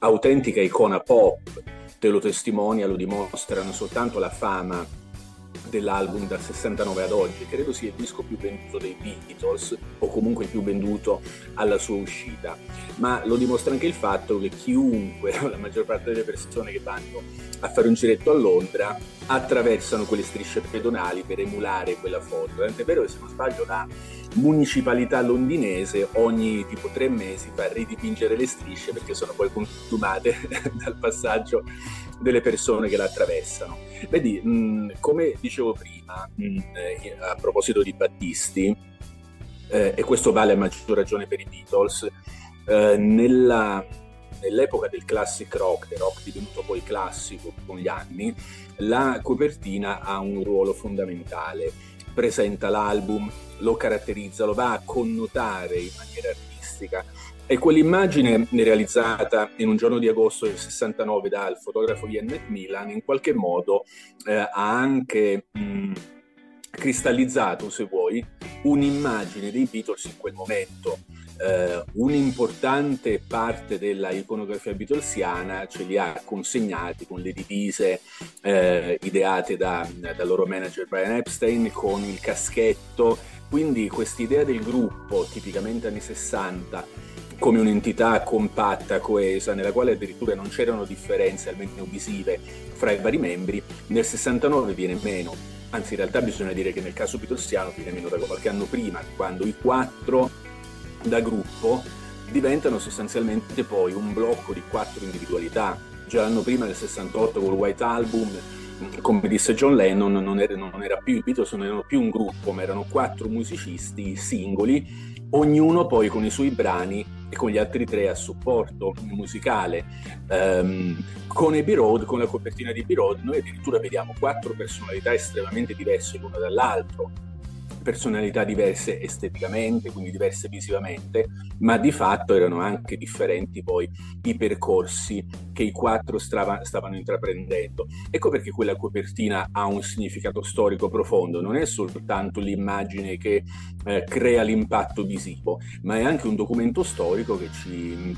autentica icona pop, te lo testimonia, lo dimostra non soltanto la fama dell'album dal 69 ad oggi, credo sia il disco più venduto dei Beatles o comunque il più venduto alla sua uscita, ma lo dimostra anche il fatto che chiunque, la maggior parte delle persone che vanno a fare un giretto a Londra attraversano quelle strisce pedonali per emulare quella foto. Tant'è vero che se non sbaglio la municipalità londinese ogni tipo tre mesi fa ridipingere le strisce perché sono poi consumate dal passaggio delle persone che la attraversano. Vedi, mh, mm, come dicevo prima, mh, mm, eh, a proposito di Battisti, eh, e questo vale a maggior ragione per i Beatles, eh, nella, nell'epoca del classic rock, del rock divenuto poi classico con gli anni, la copertina ha un ruolo fondamentale. Presenta l'album, lo caratterizza, lo va a connotare in maniera artistica e quell'immagine realizzata in un giorno di agosto del 69 dal fotografo Ian Macmillan in qualche modo eh, ha anche mh, cristallizzato, se vuoi, un'immagine dei Beatles in quel momento. Uh, un'importante parte della iconografia beatlesiana ce li ha consegnati con le divise uh, ideate da, dal loro manager Brian Epstein, con il caschetto. Quindi quest'idea del gruppo, tipicamente anni 60, come un'entità compatta, coesa, nella quale addirittura non c'erano differenze, almeno visive, fra i vari membri, nel 69 viene meno. Anzi, in realtà bisogna dire che nel caso Beatlesiano viene meno da qualche anno prima, quando i quattro da gruppo diventano sostanzialmente poi un blocco di quattro individualità. Già l'anno prima, nel 68, con il White Album, come disse John Lennon, non, era, non era più i Beatles, non erano più un gruppo, ma erano quattro musicisti singoli ognuno poi con i suoi brani e con gli altri tre a supporto musicale. Um, con Abbey Road, con la copertina di Abbey Road, noi addirittura vediamo quattro personalità estremamente diverse l'una dall'altro personalità diverse esteticamente, quindi diverse visivamente, ma di fatto erano anche differenti poi i percorsi che i quattro strava, stavano intraprendendo. Ecco perché quella copertina ha un significato storico profondo, non è soltanto l'immagine che eh, crea l'impatto visivo, ma è anche un documento storico che ci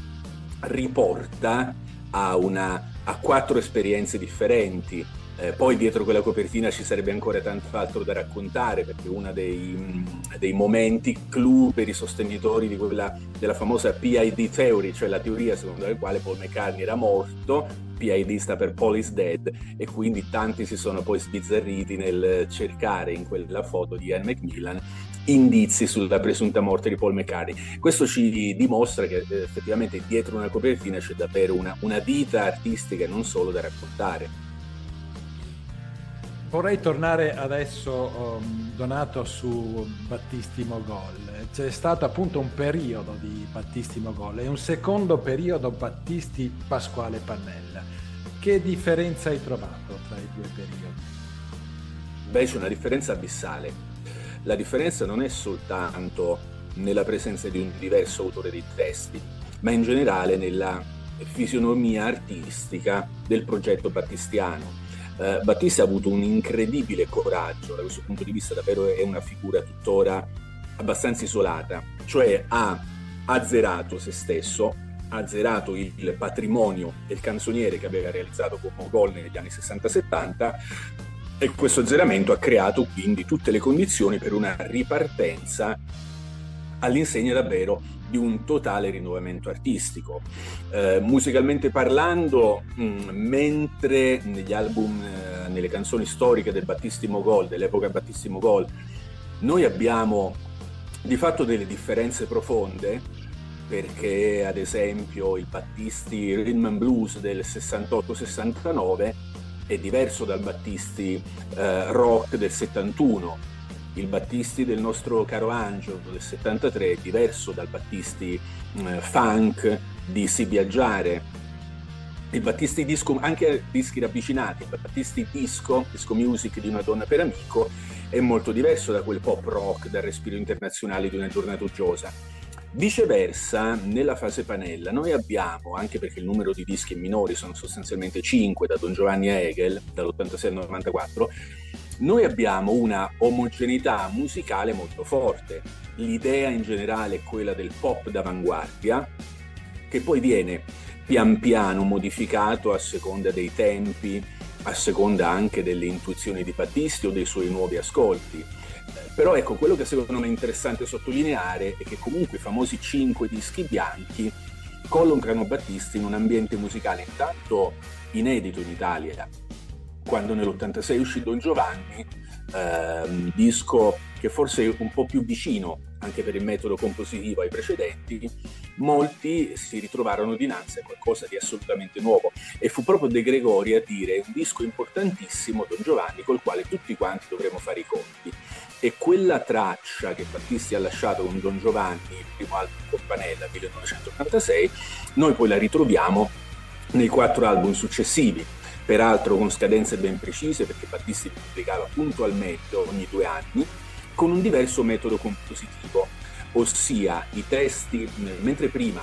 riporta a, una, a quattro esperienze differenti eh, poi dietro quella copertina ci sarebbe ancora tanto altro da raccontare perché uno dei, dei, momenti clou per i sostenitori quella, della famosa PID theory, cioè la teoria secondo la quale Paul McCartney era morto, PID sta per is dead e quindi tanti si sono poi sbizzarriti nel cercare in quella foto di Ian Macmillan indizi sulla presunta morte di Paul McCartney. Questo ci dimostra che eh, effettivamente dietro una copertina c'è davvero una, una vita artistica e non solo da raccontare. Vorrei tornare adesso, um, Donato, su Battisti Mogol. C'è stato appunto un periodo di Battisti Mogol e un secondo periodo Battisti Pasquale Pannella. Che differenza hai trovato tra i due periodi? Beh, c'è una differenza abissale. La differenza non è soltanto nella presenza di un diverso autore di testi, ma in generale nella fisionomia artistica del progetto battistiano eh, Battista ha avuto un incredibile coraggio, da questo punto di vista davvero è una figura tuttora abbastanza isolata, cioè ha azzerato se stesso, ha azzerato il patrimonio del canzoniere che aveva realizzato con Mogol negli anni 60-70 e questo azzeramento ha creato quindi tutte le condizioni per una ripartenza all'insegna davvero di un totale rinnovamento artistico. Eh, musicalmente parlando, mh, mm, mentre negli album, eh, nelle canzoni storiche del Battisti Mogol, dell'epoca Battisti Mogol, noi abbiamo di fatto delle differenze profonde, perché ad esempio il Battisti Rhythm and Blues del 68-69 è diverso dal Battisti eh, rock del 71 il Battisti del nostro caro Angelo del 73 è diverso dal Battisti eh, funk di Si Viaggiare. Il Battisti disco, anche dischi ravvicinati, il Battisti disco, disco music di una donna per amico, è molto diverso da quel pop rock, dal respiro internazionale di una giornata uggiosa. Viceversa, nella fase panella, noi abbiamo, anche perché il numero di dischi minori sono sostanzialmente 5 da Don Giovanni Hegel, dall'86 al 94, noi abbiamo una omogeneità musicale molto forte. L'idea in generale è quella del pop d'avanguardia, che poi viene pian piano modificato a seconda dei tempi, a seconda anche delle intuizioni di Battisti o dei suoi nuovi ascolti. Però ecco, quello che secondo me è interessante sottolineare è che comunque i famosi cinque dischi bianchi collocano Battisti in un ambiente musicale intanto inedito in Italia, quando nell'86 uscì Don Giovanni, ehm, disco che forse è un po' più vicino anche per il metodo compositivo ai precedenti, molti si ritrovarono dinanzi a qualcosa di assolutamente nuovo. E fu proprio De Gregori a dire un disco importantissimo Don Giovanni col quale tutti quanti dovremo fare i conti e quella traccia che Battisti ha lasciato con Don Giovanni, il primo album Companella 1986, noi poi la ritroviamo nei quattro album successivi peraltro con scadenze ben precise perché Battisti pubblicava puntualmente ogni due anni, con un diverso metodo compositivo, ossia i testi, mentre prima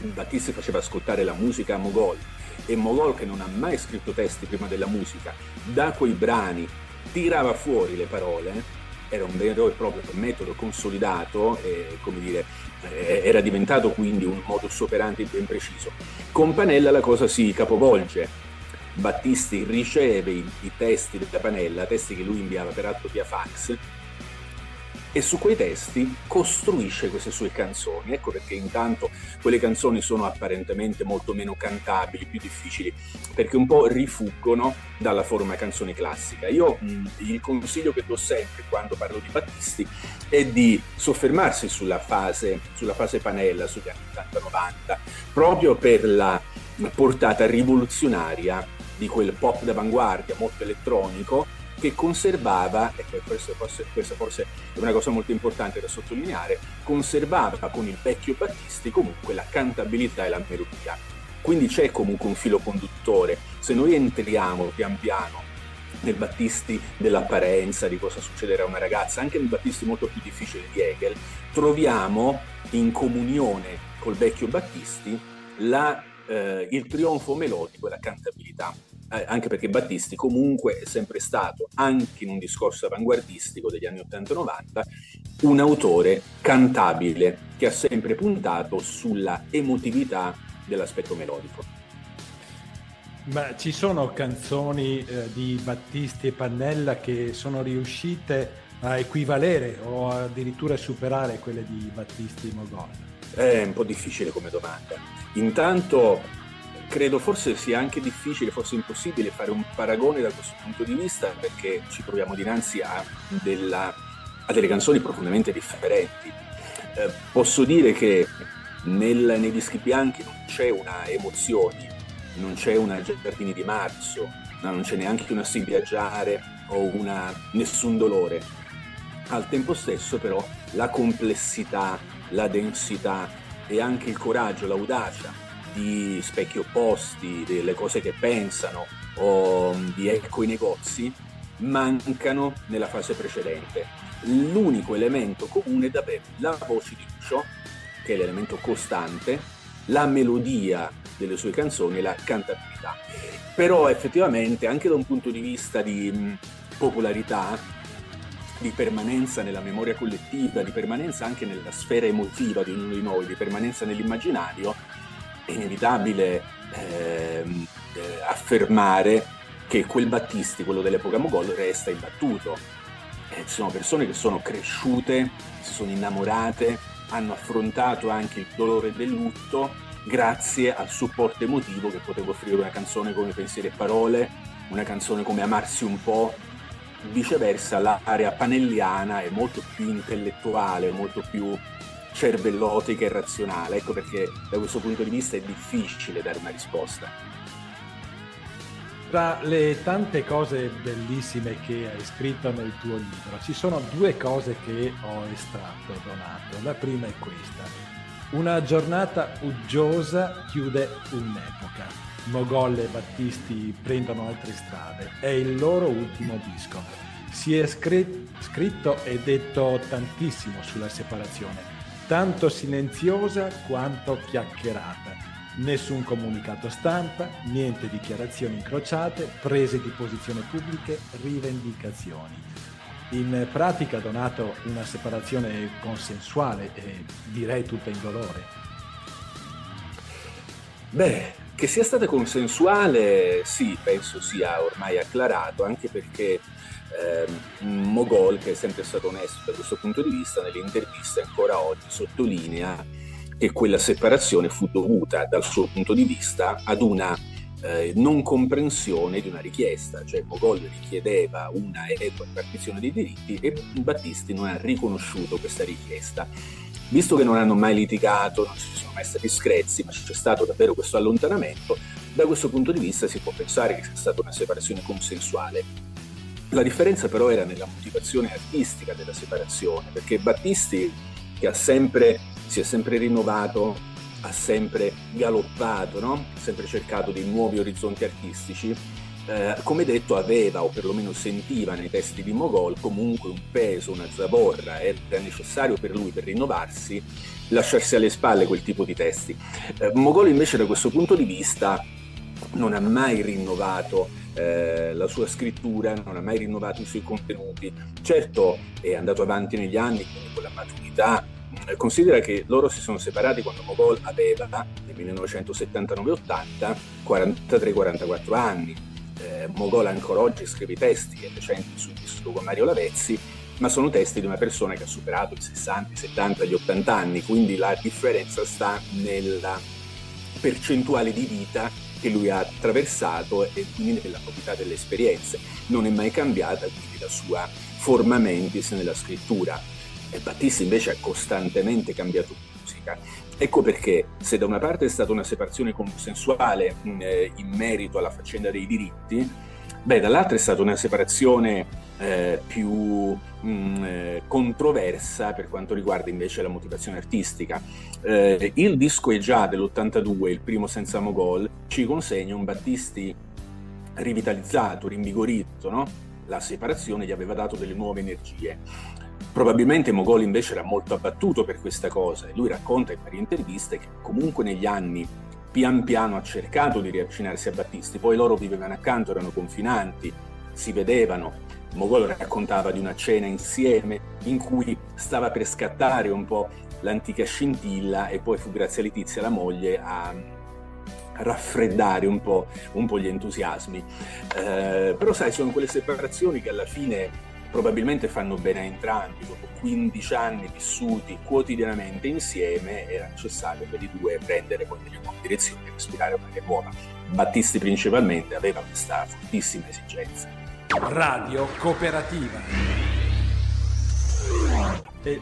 Battisti faceva ascoltare la musica a Mogol e Mogol che non ha mai scritto testi prima della musica, da quei brani tirava fuori le parole, era un vero e proprio metodo consolidato, e, come dire, era diventato quindi un modus operandi ben preciso. Con Panella la cosa si capovolge, Battisti riceve i, i testi della Panella, testi che lui inviava peraltro via fax, e su quei testi costruisce queste sue canzoni. Ecco perché intanto quelle canzoni sono apparentemente molto meno cantabili, più difficili, perché un po' rifuggono dalla forma canzone classica. Io il consiglio che do sempre quando parlo di Battisti è di soffermarsi sulla fase, sulla fase panella, sugli anni 80-90, proprio per la portata rivoluzionaria di quel pop d'avanguardia molto elettronico che conservava, e questa forse, questa forse è una cosa molto importante da sottolineare, conservava con il vecchio Battisti comunque la cantabilità e la melodia. Quindi c'è comunque un filo conduttore. Se noi entriamo pian piano nel Battisti dell'apparenza, di cosa succederà a una ragazza, anche nel Battisti molto più difficile di Hegel, troviamo in comunione col vecchio Battisti la, eh, il trionfo melodico e la cantabilità eh, anche perché Battisti comunque è sempre stato, anche in un discorso avanguardistico degli anni 80-90, un autore cantabile che ha sempre puntato sulla emotività dell'aspetto melodico. Ma ci sono canzoni eh, di Battisti e Pannella che sono riuscite a equivalere o addirittura superare quelle di Battisti e Mogol? È un po' difficile come domanda. Intanto credo forse sia anche difficile, forse impossibile fare un paragone da questo punto di vista perché ci troviamo dinanzi a, della, a delle canzoni profondamente differenti. Eh, posso dire che nel, nei dischi bianchi non c'è una emozione, non c'è una Giardini di Marzo, no, non c'è neanche una Si viaggiare o una Nessun dolore. Al tempo stesso però la complessità, la densità e anche il coraggio, l'audacia di specchi opposti, delle cose che pensano o di ecco i negozi, mancano nella fase precedente. L'unico elemento comune è davvero la voce di Lucio, che è l'elemento costante, la melodia delle sue canzoni e la cantabilità. Però effettivamente anche da un punto di vista di popolarità di permanenza nella memoria collettiva, di permanenza anche nella sfera emotiva di ognuno di noi, di permanenza nell'immaginario, è inevitabile ehm, eh, affermare che quel Battisti, quello dell'epoca Mogol, resta imbattuto. Eh, ci sono persone che sono cresciute, si sono innamorate, hanno affrontato anche il dolore del lutto grazie al supporto emotivo che poteva offrire una canzone come Pensieri e Parole, una canzone come Amarsi un po', viceversa l'area panelliana è molto più intellettuale, molto più cervellotica e razionale. Ecco perché da questo punto di vista è difficile dare una risposta. Tra le tante cose bellissime che hai scritto nel tuo libro, ci sono due cose che ho estratto, Donato. La prima è questa. Una giornata uggiosa chiude un'epoca. Mogol e Battisti prendono altre strade. È il loro ultimo disco. Si è scritto e detto tantissimo sulla separazione, tanto silenziosa quanto chiacchierata Nessun comunicato stampa, niente dichiarazioni incrociate, prese di posizione pubbliche, rivendicazioni. In pratica ha donato una separazione consensuale e direi tutta indolore. Beh, che sia stata consensuale, sì, penso sia ormai acclarato, anche perché eh, Mogol, che è sempre stato onesto da questo punto di vista, nelle interviste ancora oggi sottolinea che quella separazione fu dovuta dal suo punto di vista ad una eh, non comprensione di una richiesta, cioè Mogol richiedeva una equa ripartizione dei diritti e Battisti non ha riconosciuto questa richiesta. Visto che non hanno mai litigato, non ci sono mai stati screzi, ma c'è stato davvero questo allontanamento, da questo punto di vista si può pensare che sia stata una separazione consensuale. La differenza però era nella motivazione artistica della separazione, perché Battisti, che sempre si è sempre rinnovato, ha sempre galoppato, no? ha sempre cercato dei nuovi orizzonti artistici. Eh, come detto, aveva o perlomeno sentiva nei testi di Mogol comunque un peso, una zavorra, era necessario per lui per rinnovarsi lasciarsi alle spalle quel tipo di testi. Eh, Mogol invece da questo punto di vista non ha mai rinnovato eh, la sua scrittura, non ha mai rinnovato i suoi contenuti. Certo è andato avanti negli anni con la maturità, eh, considera che loro si sono separati quando Mogol aveva nel 1979-80 43-44 anni. Eh, Mogol ancora oggi scrive i testi e recenti sul disco con Mario Lavezzi, ma sono testi di una persona che ha superato i 60, i 70, gli 80 anni, quindi la differenza sta nella percentuale di vita che lui ha attraversato e quindi nella novità delle esperienze. Non è mai cambiata quindi la sua forma mentis nella scrittura e Battisti invece ha costantemente cambiato musica. Ecco perché se da una parte è stata una separazione consensuale eh, in merito alla faccenda dei diritti, beh, dall'altra è stata una separazione eh, più mh, eh, controversa per quanto riguarda invece la motivazione artistica. Eh, il disco è già dell'82, il primo senza Mogol, ci consegna un Battisti rivitalizzato, rinvigorito, no? La separazione gli aveva dato delle nuove energie. Probabilmente Mogol invece era molto abbattuto per questa cosa e lui racconta in varie interviste che comunque negli anni pian piano ha cercato di riavvicinarsi a Battisti, poi loro vivevano accanto, erano confinanti, si vedevano. Mogol raccontava di una cena insieme in cui stava per scattare un po' l'antica scintilla e poi fu grazie a Letizia, la moglie, a raffreddare un po', un po gli entusiasmi. Eh, però sai, sono quelle separazioni che alla fine probabilmente fanno bene a entrambi. Dopo 15 anni vissuti quotidianamente insieme era necessario per i due prendere poi delle direzioni e respirare un'aria nuova. Battisti principalmente aveva questa fortissima esigenza. Radio Cooperativa.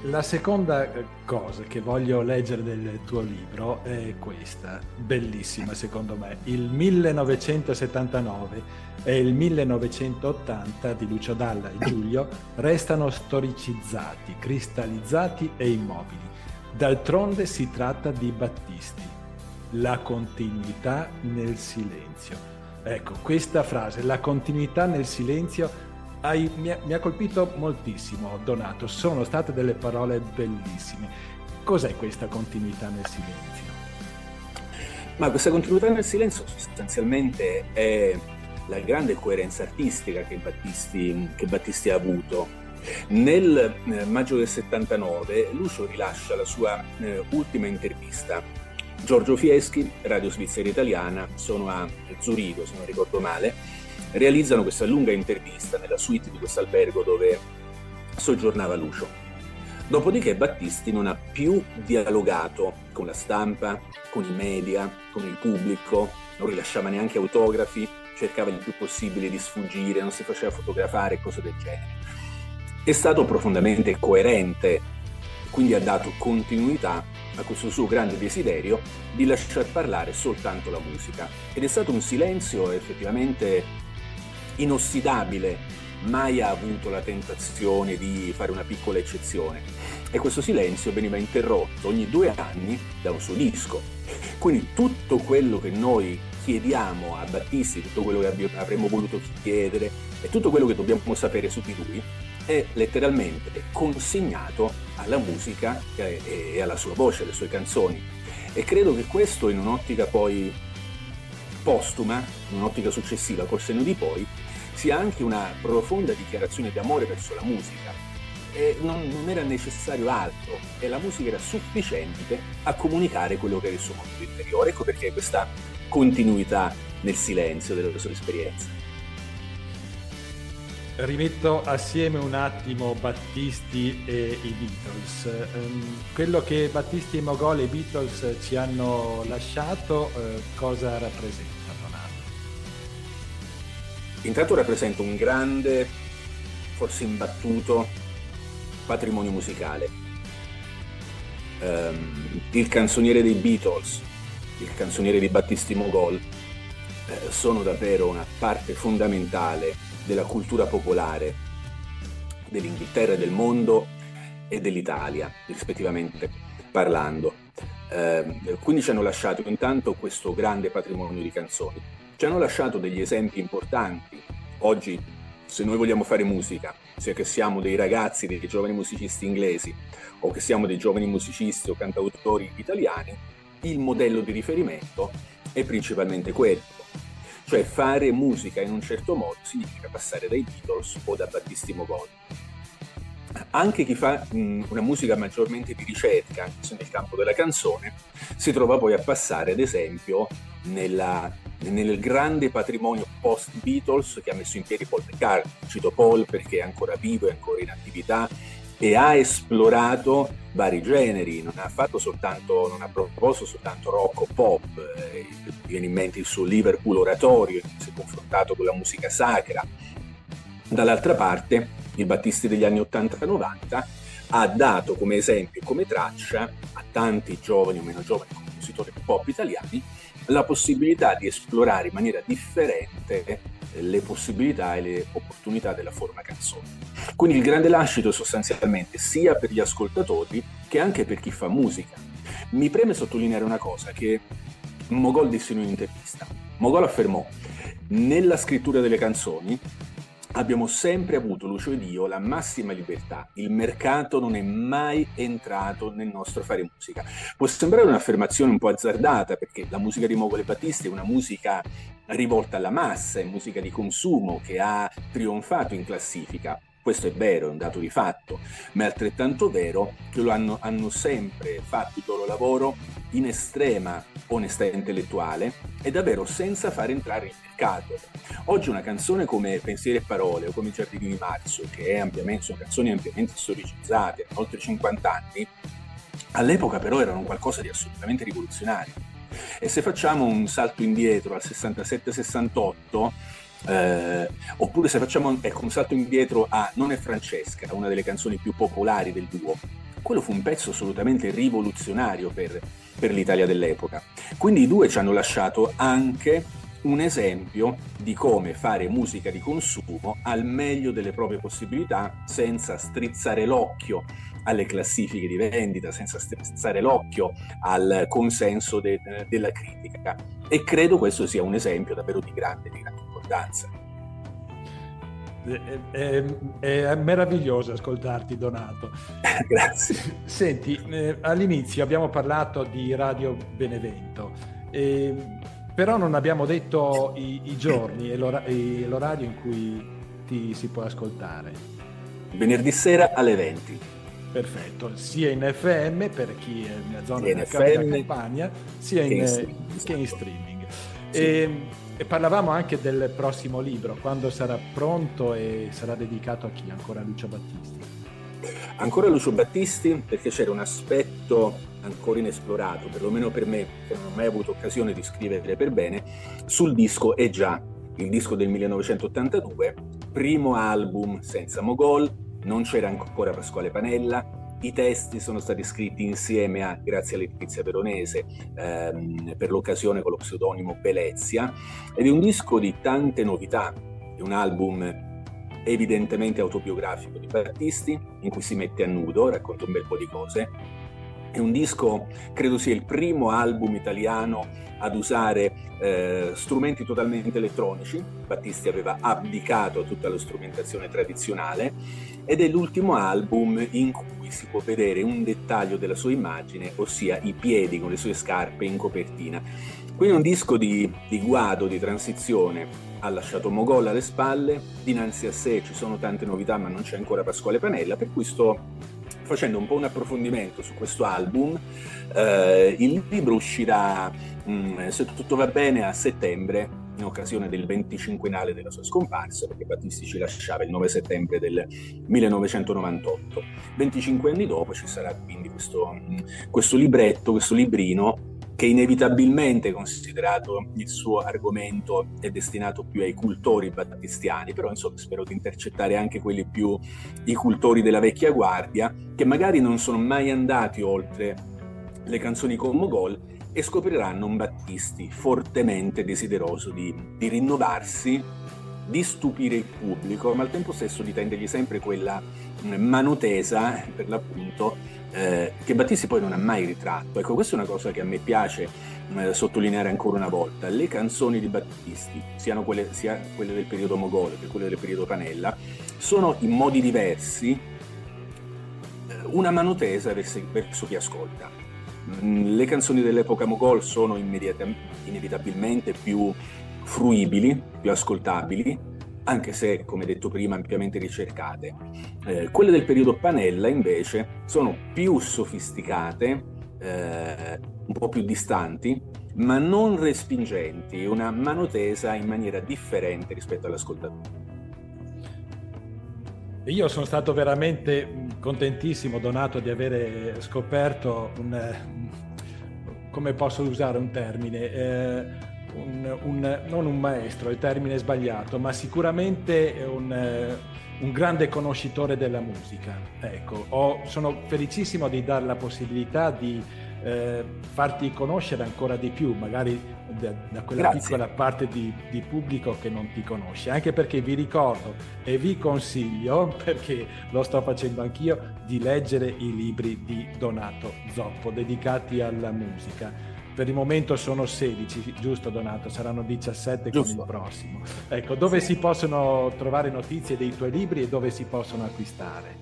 La seconda eh, cosa che voglio leggere del tuo libro è questa, bellissima secondo me. Il 1979 e il 1980 di Lucio Dalla e Giulio restano storicizzati, cristallizzati e immobili. D'altronde si tratta di Battisti, la continuità nel silenzio. Ecco, questa frase, la continuità nel silenzio, hai, mi, ha, mi ha colpito moltissimo, Donato. Sono state delle parole bellissime. Cos'è questa continuità nel silenzio? Ma questa continuità nel silenzio sostanzialmente è la grande coerenza artistica che Battisti, che Battisti ha avuto. Nel eh, maggio del 79 Lucio rilascia la sua eh, ultima intervista. Giorgio Fieschi, Radio Svizzera Italiana, sono a Zurigo, se non ricordo male, realizzano questa lunga intervista nella suite di questo albergo dove soggiornava Lucio. Dopodiché Battisti non ha più dialogato con la stampa, con i media, con il pubblico, non rilasciava neanche autografi, cercava il più possibile di sfuggire, non si faceva fotografare cose del genere. È stato profondamente coerente, quindi ha dato continuità a questo suo grande desiderio di lasciar parlare soltanto la musica. Ed è stato un silenzio effettivamente inossidabile mai ha avuto la tentazione di fare una piccola eccezione e questo silenzio veniva interrotto ogni due anni da un suo disco. Quindi tutto quello che noi chiediamo a Battisti, tutto quello che avremmo voluto chiedere e tutto quello che dobbiamo sapere su di lui è letteralmente consegnato alla musica e alla sua voce, alle sue canzoni. E credo che questo in un'ottica poi postuma, in un'ottica successiva col senno di poi, sia anche una profonda dichiarazione di amore verso la musica. E non, non, era necessario altro e la musica era sufficiente a comunicare quello che era il suo mondo interiore. Ecco perché questa continuità nel silenzio della sua esperienza. Rimetto assieme un attimo Battisti e i Beatles. Um, quello che Battisti e Mogol e i Beatles ci hanno lasciato, uh, cosa rappresenta? Intanto rappresenta un grande, forse imbattuto, patrimonio musicale. Um, il canzoniere dei Beatles, il canzoniere di Battisti Mogol, eh, sono davvero una parte fondamentale della cultura popolare dell'Inghilterra del mondo e dell'Italia, rispettivamente parlando. Eh, quindi ci hanno lasciato intanto questo grande patrimonio di canzoni ci hanno lasciato degli esempi importanti. Oggi, se noi vogliamo fare musica, sia che siamo dei ragazzi, dei giovani musicisti inglesi o che siamo dei giovani musicisti o cantautori italiani, il modello di riferimento è principalmente quello. Cioè fare musica in un certo modo significa passare dai Beatles o da Battisti Mogol. Anche chi fa una musica maggiormente di ricerca, anche se nel campo della canzone, si trova poi a passare, ad esempio, nella nel grande patrimonio post-Beatles che ha messo in piedi Paul McCartney. Cito Paul perché è ancora vivo, è ancora in attività e ha esplorato vari generi, non ha fatto soltanto, non ha proposto soltanto rock o pop, eh, viene in mente il suo Liverpool oratorio, si è confrontato con la musica sacra. Dall'altra parte, il Battisti degli anni 80-90 ha dato come esempio come traccia a tanti giovani o meno giovani compositori pop italiani la possibilità di esplorare in maniera differente le possibilità e le opportunità della forma canzone. Quindi il grande lascito sostanzialmente sia per gli ascoltatori che anche per chi fa musica. Mi preme sottolineare una cosa che Mogol disse in un'intervista. Mogol affermò, nella scrittura delle canzoni abbiamo sempre avuto, Lucio ed io, la massima libertà. Il mercato non è mai entrato nel nostro fare musica. Può sembrare un'affermazione un po' azzardata, perché la musica di Mogole Battisti è una musica rivolta alla massa, è musica di consumo che ha trionfato in classifica. Questo è vero, è un dato di fatto, ma è altrettanto vero che lo hanno, hanno sempre fatto il loro lavoro in estrema onestà intellettuale e davvero senza far entrare il mercato. Oggi una canzone come Pensieri e Parole o come Giardini di Marzo, che ampiamente, sono canzoni ampiamente storicizzate, hanno oltre 50 anni, all'epoca però erano qualcosa di assolutamente rivoluzionario. E se facciamo un salto indietro al 67-68, eh, oppure se facciamo ecco, un salto indietro a Non è Francesca, una delle canzoni più popolari del duo, quello fu un pezzo assolutamente rivoluzionario per, per l'Italia dell'epoca. Quindi i due ci hanno lasciato anche un esempio di come fare musica di consumo al meglio delle proprie possibilità senza strizzare l'occhio alle classifiche di vendita, senza strizzare l'occhio al consenso de- della critica. E credo questo sia un esempio davvero di grande, di grande importanza. È, è, è, meraviglioso ascoltarti Donato. Grazie. Senti, eh, all'inizio abbiamo parlato di Radio Benevento, eh, però non abbiamo detto i, i giorni e, l'ora- l'orario in cui ti si può ascoltare. Venerdì sera alle 20. Perfetto, sia in FM per chi è nella zona della campagna, sia in, che in, streaming. In streaming. Sì. E, ehm, e parlavamo anche del prossimo libro, quando sarà pronto e sarà dedicato a chi? Ancora Lucio Battisti? Ancora Lucio Battisti perché c'era un aspetto ancora inesplorato, perlomeno per me, che non ho mai avuto occasione di scrivere per bene, sul disco è già il disco del 1982, primo album senza Mogol, non c'era ancora Pasquale Panella, i testi sono stati scritti insieme a, grazie a Letizia Veronese, ehm, per l'occasione con lo pseudonimo Belezia, ed è un disco di tante novità, è un album evidentemente autobiografico di Battisti, in cui si mette a nudo, racconta un bel po' di cose. È un disco, credo sia il primo album italiano ad usare eh, strumenti totalmente elettronici. Battisti aveva abdicato a tutta la strumentazione tradizionale ed è l'ultimo album in cui si può vedere un dettaglio della sua immagine, ossia i piedi con le sue scarpe in copertina. Quindi è un disco di, di guado, di transizione. Ha lasciato Mogol alle spalle, dinanzi a sé ci sono tante novità ma non c'è ancora Pasquale Panella, per cui sto facendo un po' un approfondimento su questo album. Eh, il libro uscirà, mh, mm, se tutto va bene, a settembre in occasione del 25 della sua scomparsa, perché Battisti ci lasciava il 9 settembre del 1998. 25 anni dopo ci sarà quindi questo, mm, questo libretto, questo librino che inevitabilmente considerato il suo argomento è destinato più ai cultori battistiani, però insomma spero di intercettare anche quelli più i cultori della vecchia guardia, che magari non sono mai andati oltre le canzoni con Mogol e scopriranno un Battisti fortemente desideroso di, di rinnovarsi, di stupire il pubblico, ma al tempo stesso di tendergli sempre quella mano tesa, per l'appunto, eh, che Battisti poi non ha mai ritratto. Ecco, questa è una cosa che a me piace eh, sottolineare ancora una volta. Le canzoni di Battisti, siano quelle, sia quelle del periodo Mogol che quelle del periodo Panella, sono in modi diversi eh, una mano tesa verso, verso chi ascolta. Mm, le canzoni dell'epoca Mogol sono inevitabilmente più fruibili, più ascoltabili, anche se, come detto prima, ampiamente ricercate. Eh, quelle del periodo Panella, invece, sono più sofisticate, eh, un po' più distanti, ma non respingenti, una mano tesa in maniera differente rispetto all'ascoltatore. Io sono stato veramente contentissimo, Donato, di aver scoperto un, come posso usare un termine, eh, un, un, non un maestro, il termine è sbagliato, ma sicuramente un, un grande conoscitore della musica. Ecco, ho, sono felicissimo di dare la possibilità di eh, farti conoscere ancora di più, magari da, da quella Grazie. piccola parte di, di, pubblico che non ti conosce, anche perché vi ricordo e vi consiglio, perché lo sto facendo anch'io, di leggere i libri di Donato Zoppo dedicati alla musica per il momento sono 16, giusto Donato? Saranno 17 giusto. con il prossimo. Ecco, dove sì. si possono trovare notizie dei tuoi libri e dove si possono acquistare?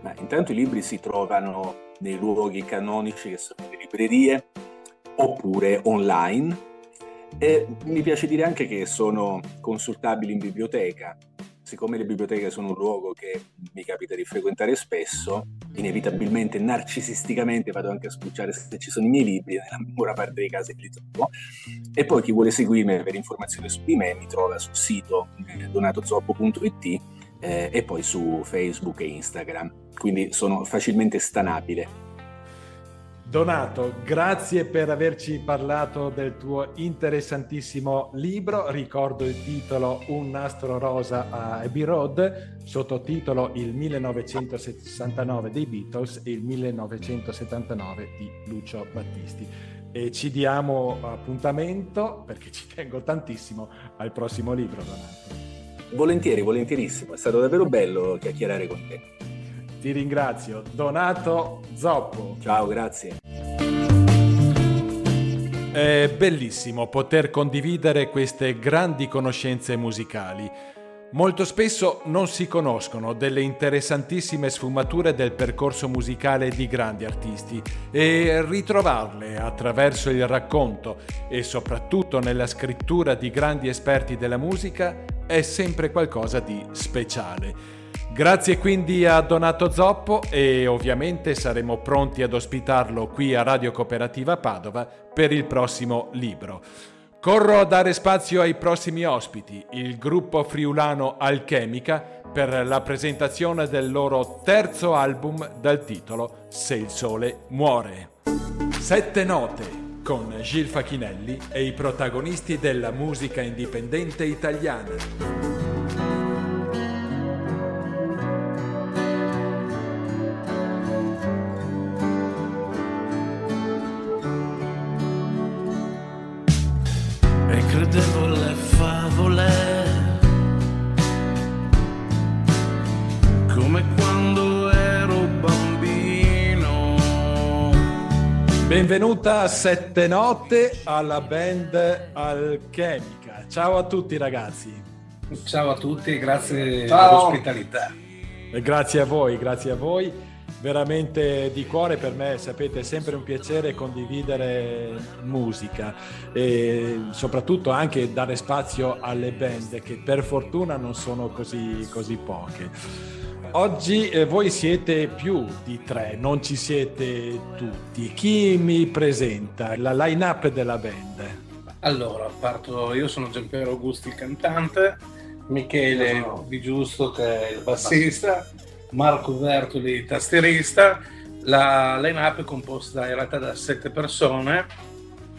Ma intanto i libri si trovano nei luoghi canonici che sono le librerie oppure online e mi piace dire anche che sono consultabili in biblioteca siccome le biblioteche sono un luogo che mi capita di frequentare spesso, inevitabilmente, narcisisticamente vado anche a spulciare se ci sono i miei libri, nella buona parte dei casi li trovo. E poi chi vuole seguirmi per informazioni su di me mi trova sul sito eh, donatozoppo.it eh, e poi su Facebook e Instagram. Quindi sono facilmente stanabile. Donato, grazie per averci parlato del tuo interessantissimo libro. Ricordo il titolo Un nastro rosa a Abbey Road, sottotitolo Il 1969 dei Beatles e il 1979 di Lucio Battisti. E ci diamo appuntamento, perché ci tengo tantissimo, al prossimo libro, Donato. Volentieri, volentierissimo. È stato davvero bello chiacchierare con te. Ti ringrazio. Donato Zoppo. Ciao, grazie. È bellissimo poter condividere queste grandi conoscenze musicali. Molto spesso non si conoscono delle interessantissime sfumature del percorso musicale di grandi artisti e ritrovarle attraverso il racconto e soprattutto nella scrittura di grandi esperti della musica è sempre qualcosa di speciale. Grazie quindi a Donato Zoppo e ovviamente saremo pronti ad ospitarlo qui a Radio Cooperativa Padova per il prossimo libro. Corro a dare spazio ai prossimi ospiti, il gruppo friulano Alchemica, per la presentazione del loro terzo album dal titolo Se il sole muore. Sette note con Gil Facchinelli e i protagonisti della musica indipendente italiana. Benvenuta a Sette Notte alla band Alchemica. Ciao a tutti ragazzi. Ciao a tutti, grazie Ciao. dell'ospitalità. Grazie a voi, grazie a voi. Veramente di cuore per me, sapete, è sempre un piacere condividere musica e soprattutto anche dare spazio alle band che per fortuna non sono così, così poche. Oggi eh, voi siete più di tre, non ci siete tutti. Chi mi presenta la line-up della band? Allora, parto io, sono Giampiero Augusti, il cantante, Michele Di Giusto, che è il bassista, Marco Vertoli, tastierista. La line-up è composta in realtà da sette persone.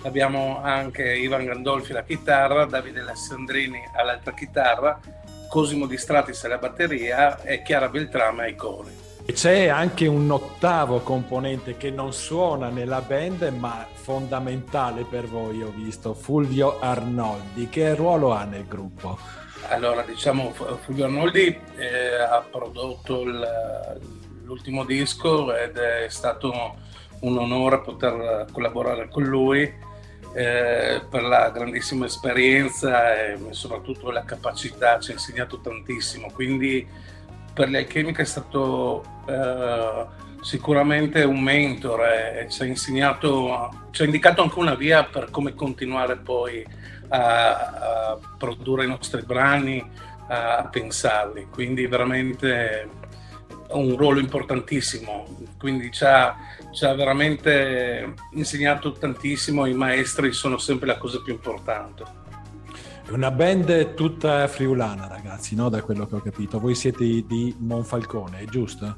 Abbiamo anche Ivan Gandolfi alla chitarra, Davide Alessandrini all'altra chitarra Cosimo Di Stratis alla batteria e Chiara Beltrame ai cori. C'è anche un ottavo componente che non suona nella band, ma fondamentale per voi, ho visto, Fulvio Arnoldi. Che ruolo ha nel gruppo? Allora, diciamo, Fulvio Arnoldi eh, ha prodotto l'ultimo disco ed è stato un onore poter collaborare con lui eh, per la grandissima esperienza e soprattutto la capacità, ci ha insegnato tantissimo. Quindi per l'alchemica è stato eh, sicuramente un mentore e ci ha insegnato, ci ha indicato anche una via per come continuare poi a, a produrre i nostri brani, a, pensarli. Quindi veramente un ruolo importantissimo, quindi ci ha, ci ha, veramente insegnato tantissimo, i maestri sono sempre la cosa più importante. È una band tutta friulana ragazzi, no? da quello che ho capito, voi siete di Monfalcone, è giusto?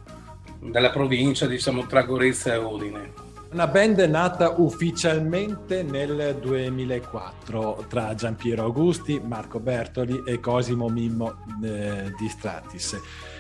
Dalla provincia, diciamo, tra Gorizia e Udine. Una band nata ufficialmente nel 2004 tra Giampiero Augusti, Marco Bertoli e Cosimo Mimmo eh, di Stratis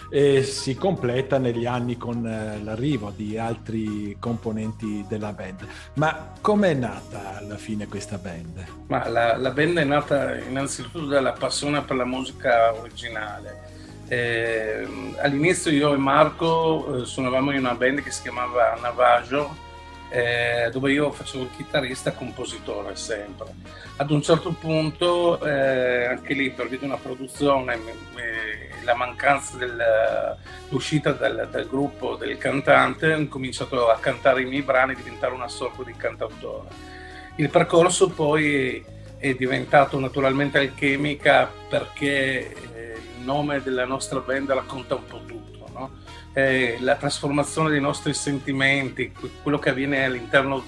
e si completa negli anni con eh, l'arrivo di altri componenti della band. Ma com'è nata alla fine questa band? La, la band è nata innanzitutto dalla passione per la musica originale. Eh, all'inizio io e Marco eh, suonavamo in una band che si chiamava Navajo eh, dove io facevo il chitarrista compositore sempre. Ad un certo punto, eh, anche lì per via di una produzione, eh, la mancanza dell'uscita del, del, gruppo del cantante, ho cominciato a cantare i miei brani e diventare una sorta di cantautore. Il percorso poi è diventato naturalmente alchemica perché eh, il nome della nostra band racconta un po' tutto. Eh, la trasformazione dei nostri sentimenti, quello che avviene all'interno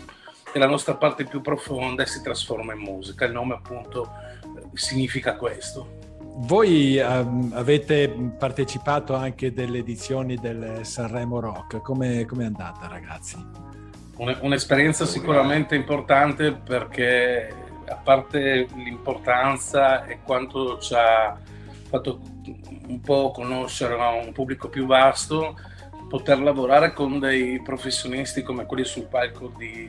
della nostra parte più profonda si trasforma in musica. Il nome appunto significa questo. Voi um, avete partecipato anche delle edizioni del Sanremo Rock, come è andata ragazzi? un'esperienza sicuramente importante perché a parte l'importanza e quanto ci ha fatto un po' conoscere un pubblico più vasto, poter lavorare con dei professionisti come quelli sul palco di,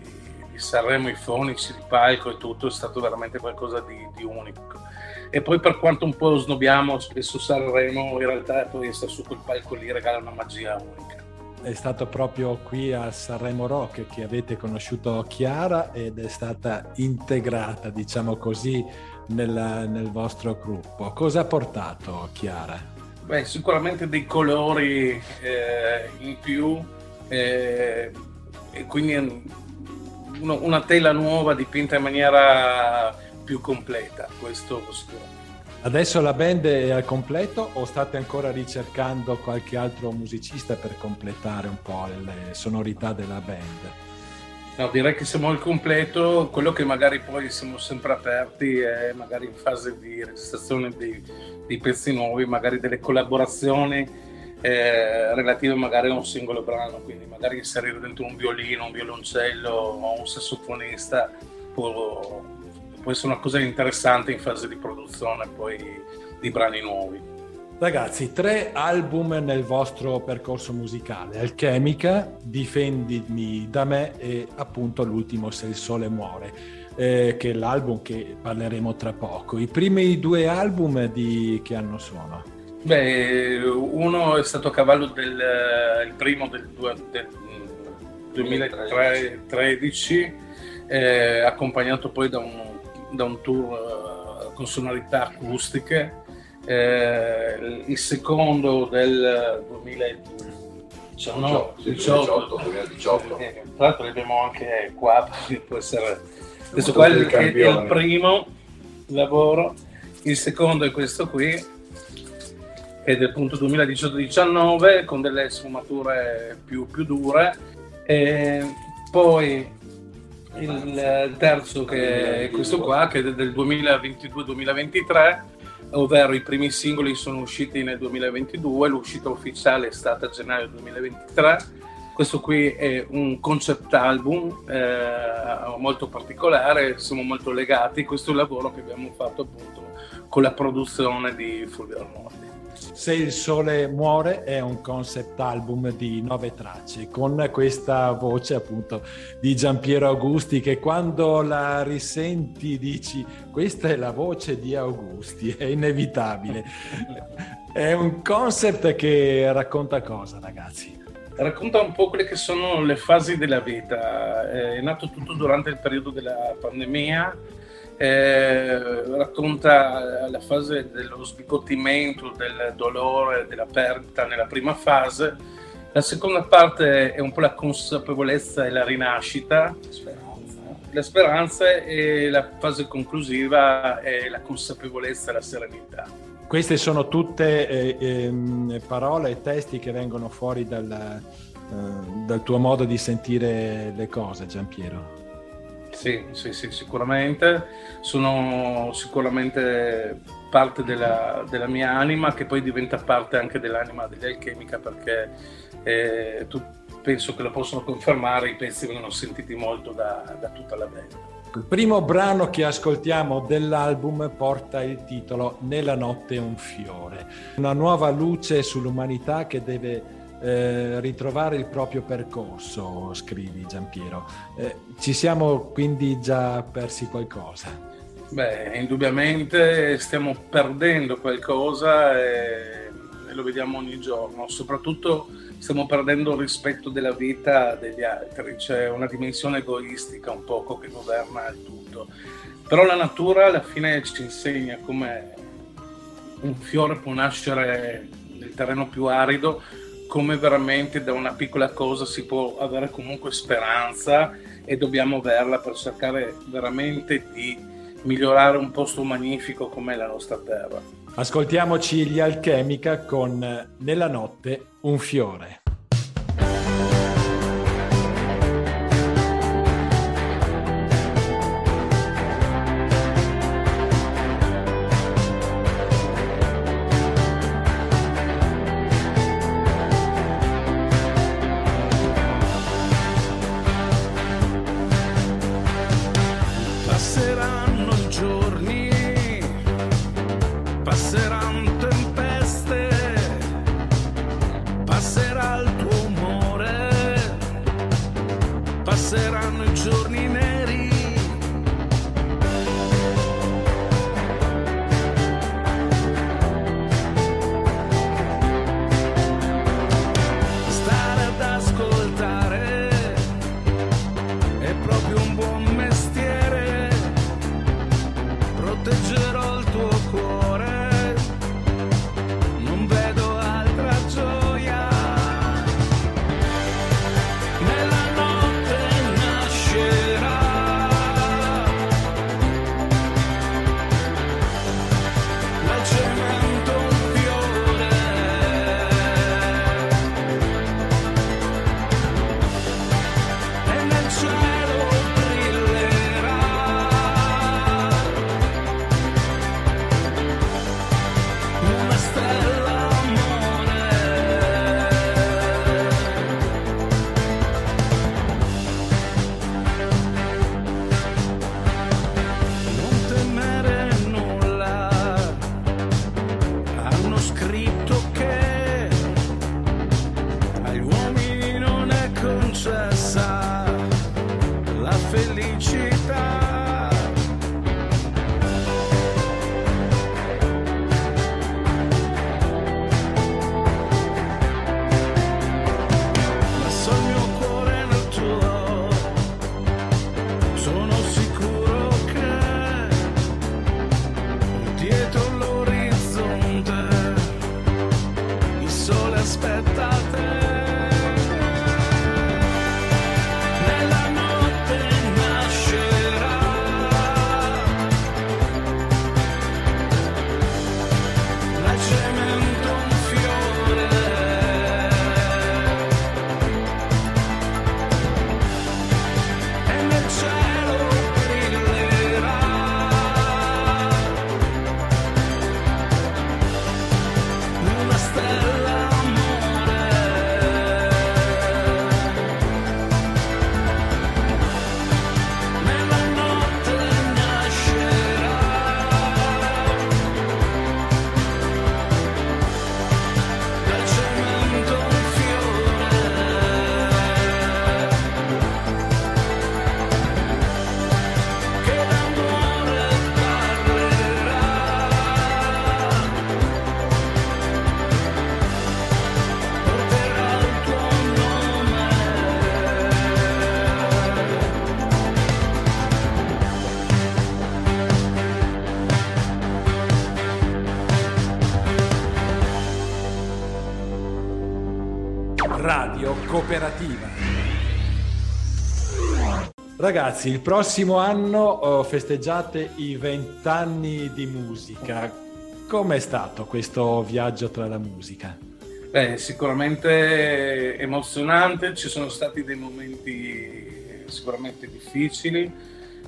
di Sanremo, i fonici di palco e tutto, è stato veramente qualcosa di, di unico. E poi per quanto un po' snobbiamo spesso Sanremo, in realtà poi essere su quel palco lì regala una magia unica è stato proprio qui a Sanremo Rock che avete conosciuto Chiara ed è stata integrata, diciamo così, nel, nel vostro gruppo. Cosa ha portato Chiara? Beh, sicuramente dei colori eh, in più eh, e quindi uno, una tela nuova dipinta in maniera più completa, questo sicuramente. Adesso la band è al completo o state ancora ricercando qualche altro musicista per completare un po' le sonorità della band? No, direi che siamo al completo, quello che magari poi siamo sempre aperti è magari in fase di registrazione di, di pezzi nuovi, magari delle collaborazioni eh, relative magari a un singolo brano, quindi magari inserire dentro un violino, un violoncello o un sassofonista può, può essere una cosa interessante in fase di produzione poi di brani nuovi. Ragazzi, tre album nel vostro percorso musicale, Alchemica, Difendimi da me e appunto l'ultimo Se il sole muore, eh, che è l'album che parleremo tra poco. I primi due album di che anno sono? Beh, uno è stato a cavallo del il primo del, del 2013, eh, accompagnato poi da un da un tour uh, con sonorità acustiche, eh, il secondo del 2019, 18, 2018. Eh, tra l'altro abbiamo anche qua, può essere... Questo qua è, il primo lavoro, il secondo è questo qui, che è del punto 2018-19 con delle sfumature più, più dure. E poi il terzo che è questo qua, che è del 2022-2023, ovvero i primi singoli sono usciti nel 2022, l'uscita ufficiale è stata a gennaio 2023. Questo qui è un concept album eh, molto particolare, siamo molto legati, questo è il lavoro che abbiamo fatto appunto con la produzione di Fulvio Armordi. Se il sole muore è un concept album di nove tracce con questa voce appunto di Giampiero Augusti che quando la risenti dici questa è la voce di Augusti, è inevitabile. è un concept che racconta cosa ragazzi? Racconta un po' quelle che sono le fasi della vita. È nato tutto durante il periodo della pandemia eh, racconta la fase dello sbigottimento, del dolore, della perdita nella prima fase. La seconda parte è un po' la consapevolezza e la rinascita, speranza. la speranza e la fase conclusiva è la consapevolezza e la serenità. Queste sono tutte eh, eh, parole e testi che vengono fuori dal, eh, dal tuo modo di sentire le cose, Giampiero. Sì, sì, sì, sicuramente. Sono sicuramente parte della, della, mia anima che poi diventa parte anche dell'anima degli Alchemica perché eh, tu, penso che lo possono confermare, i pezzi vengono sentiti molto da, da tutta la band. Il primo brano che ascoltiamo dell'album porta il titolo Nella notte un fiore, una nuova luce sull'umanità che deve eh, ritrovare il proprio percorso, scrivi Giampiero. Eh, ci siamo quindi già persi qualcosa? Beh, indubbiamente stiamo perdendo qualcosa e, e lo vediamo ogni giorno, soprattutto stiamo perdendo il rispetto della vita degli altri, c'è una dimensione egoistica un poco che governa il tutto. Però la natura alla fine ci insegna come un fiore può nascere nel terreno più arido come veramente da una piccola cosa si può avere comunque speranza e dobbiamo averla per cercare veramente di migliorare un posto magnifico come la nostra terra. Ascoltiamoci gli Alchemica con Nella notte un fiore. Cooperativa. Ragazzi, il prossimo anno oh, festeggiate i vent'anni di musica. Com'è stato questo viaggio tra la musica? Beh, sicuramente emozionante, ci sono stati dei momenti sicuramente difficili,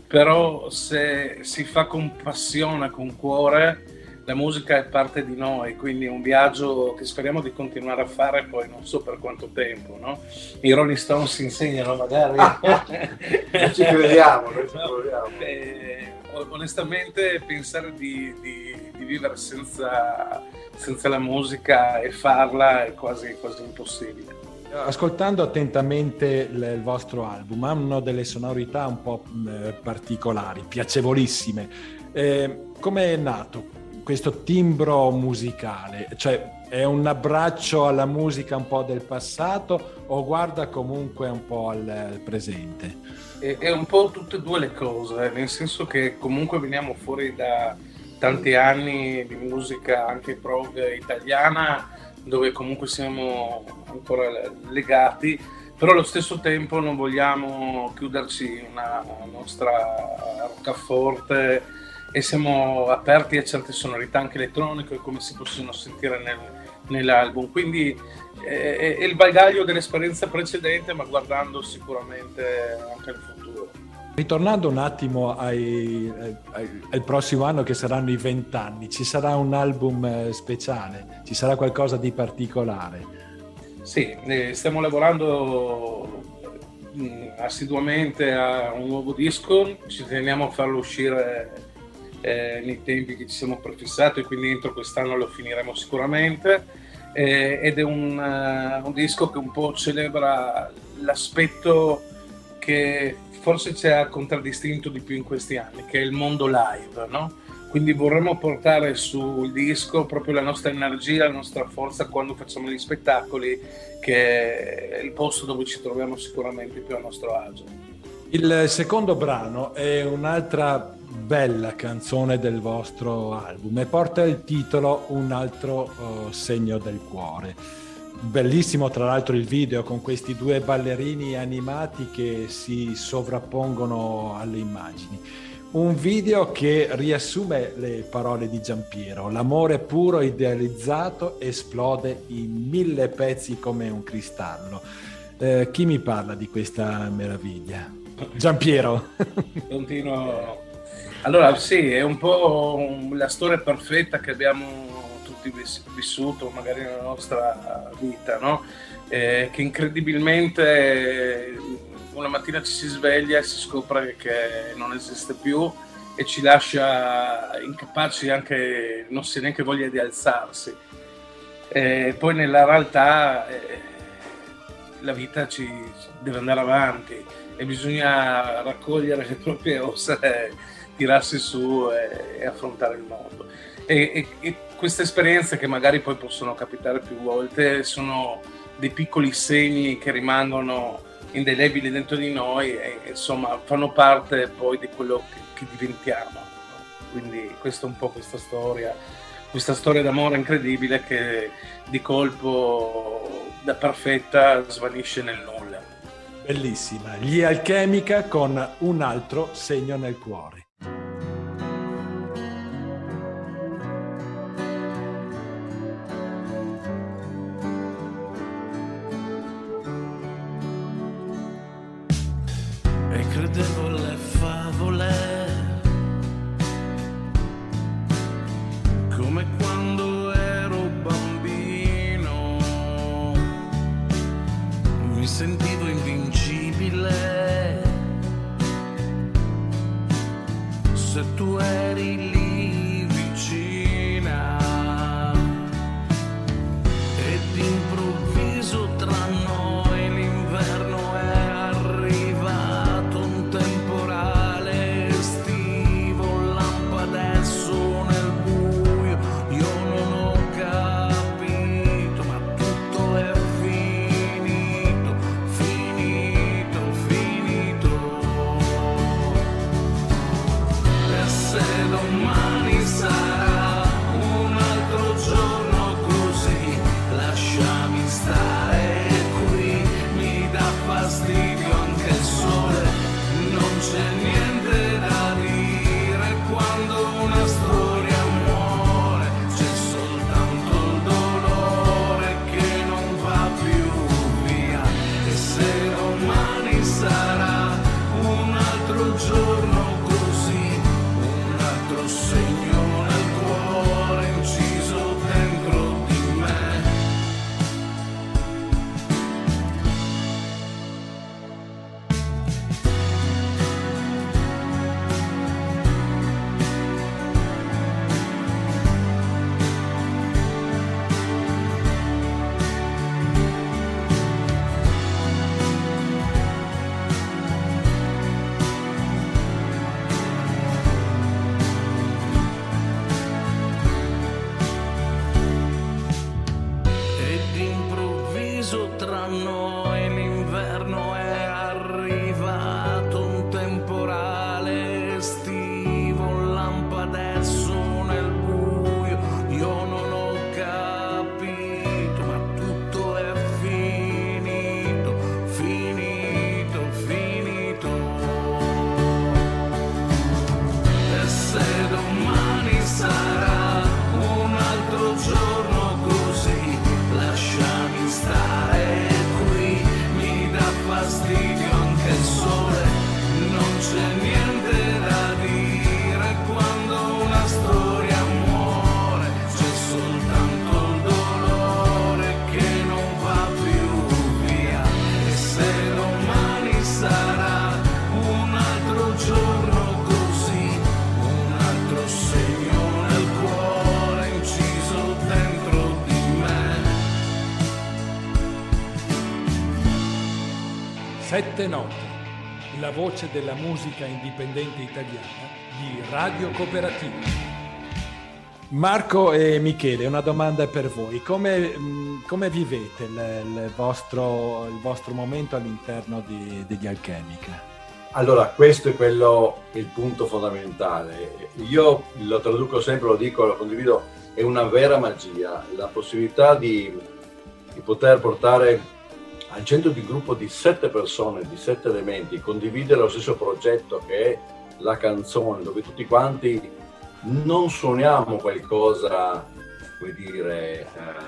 però se si fa con passione, con cuore, la musica è parte di noi, quindi è un viaggio che speriamo di continuare a fare poi non so per quanto tempo. No? I Rolling Stones si insegnano magari. Ah, non ci crediamo, non ci crediamo. Eh, onestamente pensare di, di, di vivere senza, senza, la musica e farla è quasi, quasi impossibile. Ascoltando attentamente il, il vostro album, hanno delle sonorità un po' eh, particolari, piacevolissime. Eh, Come è nato questo timbro musicale? Cioè è un abbraccio alla musica un po' del passato o guarda comunque un po' al presente? È, un po' tutte e due le cose, nel senso che comunque veniamo fuori da tanti anni di musica anche prog italiana dove comunque siamo ancora legati però allo stesso tempo non vogliamo chiuderci una nostra roccaforte e siamo aperti a certe sonorità anche elettroniche come si possono sentire nel, nell'album. Quindi è, è, il bagaglio dell'esperienza precedente, ma guardando sicuramente anche al futuro. Ritornando un attimo ai, ai, al prossimo anno che saranno i vent'anni, ci sarà un album eh, speciale, ci sarà qualcosa di particolare? Sì, eh, stiamo lavorando mm, assiduamente a un nuovo disco, ci teniamo a farlo uscire eh, nei tempi che ci siamo prefissati, quindi entro quest'anno lo finiremo sicuramente. Eh, ed è un, uh, un, disco che un po' celebra l'aspetto che forse ci ha contraddistinto di più in questi anni, che è il mondo live, no? Quindi vorremmo portare sul disco proprio la nostra energia, la nostra forza quando facciamo gli spettacoli, che è il posto dove ci troviamo sicuramente più a nostro agio. Il secondo brano è un'altra bella canzone del vostro album e porta il titolo Un altro uh, segno del cuore. Bellissimo tra l'altro il video con questi due ballerini animati che si sovrappongono alle immagini. Un video che riassume le parole di Giampiero. L'amore puro idealizzato esplode in mille pezzi come un cristallo. Eh, chi mi parla di questa meraviglia? Giampiero. Continuo allora sì, è un po' la storia perfetta che abbiamo tutti vissuto magari nella nostra vita, no? Eh, che incredibilmente una mattina ci si sveglia e si scopre che non esiste più e ci lascia incapaci anche, non si neanche voglia di alzarsi. E poi nella realtà eh, la vita ci deve andare avanti e bisogna raccogliere le proprie ossa, e tirarsi su e, e affrontare il mondo. E, e, e, queste esperienze che magari poi possono capitare più volte sono dei piccoli segni che rimangono indelebili dentro di noi e insomma fanno parte poi di quello che, che diventiamo. Quindi questa è un po' questa storia, questa storia d'amore incredibile che di colpo da perfetta svanisce nel nulla. Bellissima, gli Alchemica con un altro segno nel cuore. eu sei. Sette note, la voce della musica indipendente italiana di Radio Cooperativa. Marco e Michele, una domanda per voi. Come, come vivete il, il, vostro, il, vostro, momento all'interno di, degli Alchemica? Allora, questo è quello, il punto fondamentale. Io lo traduco sempre, lo dico, lo condivido, è una vera magia, la possibilità di, di poter portare al centro di gruppo di sette persone, di sette elementi, condividere lo stesso progetto che è la canzone, dove tutti quanti non suoniamo qualcosa, come dire, eh,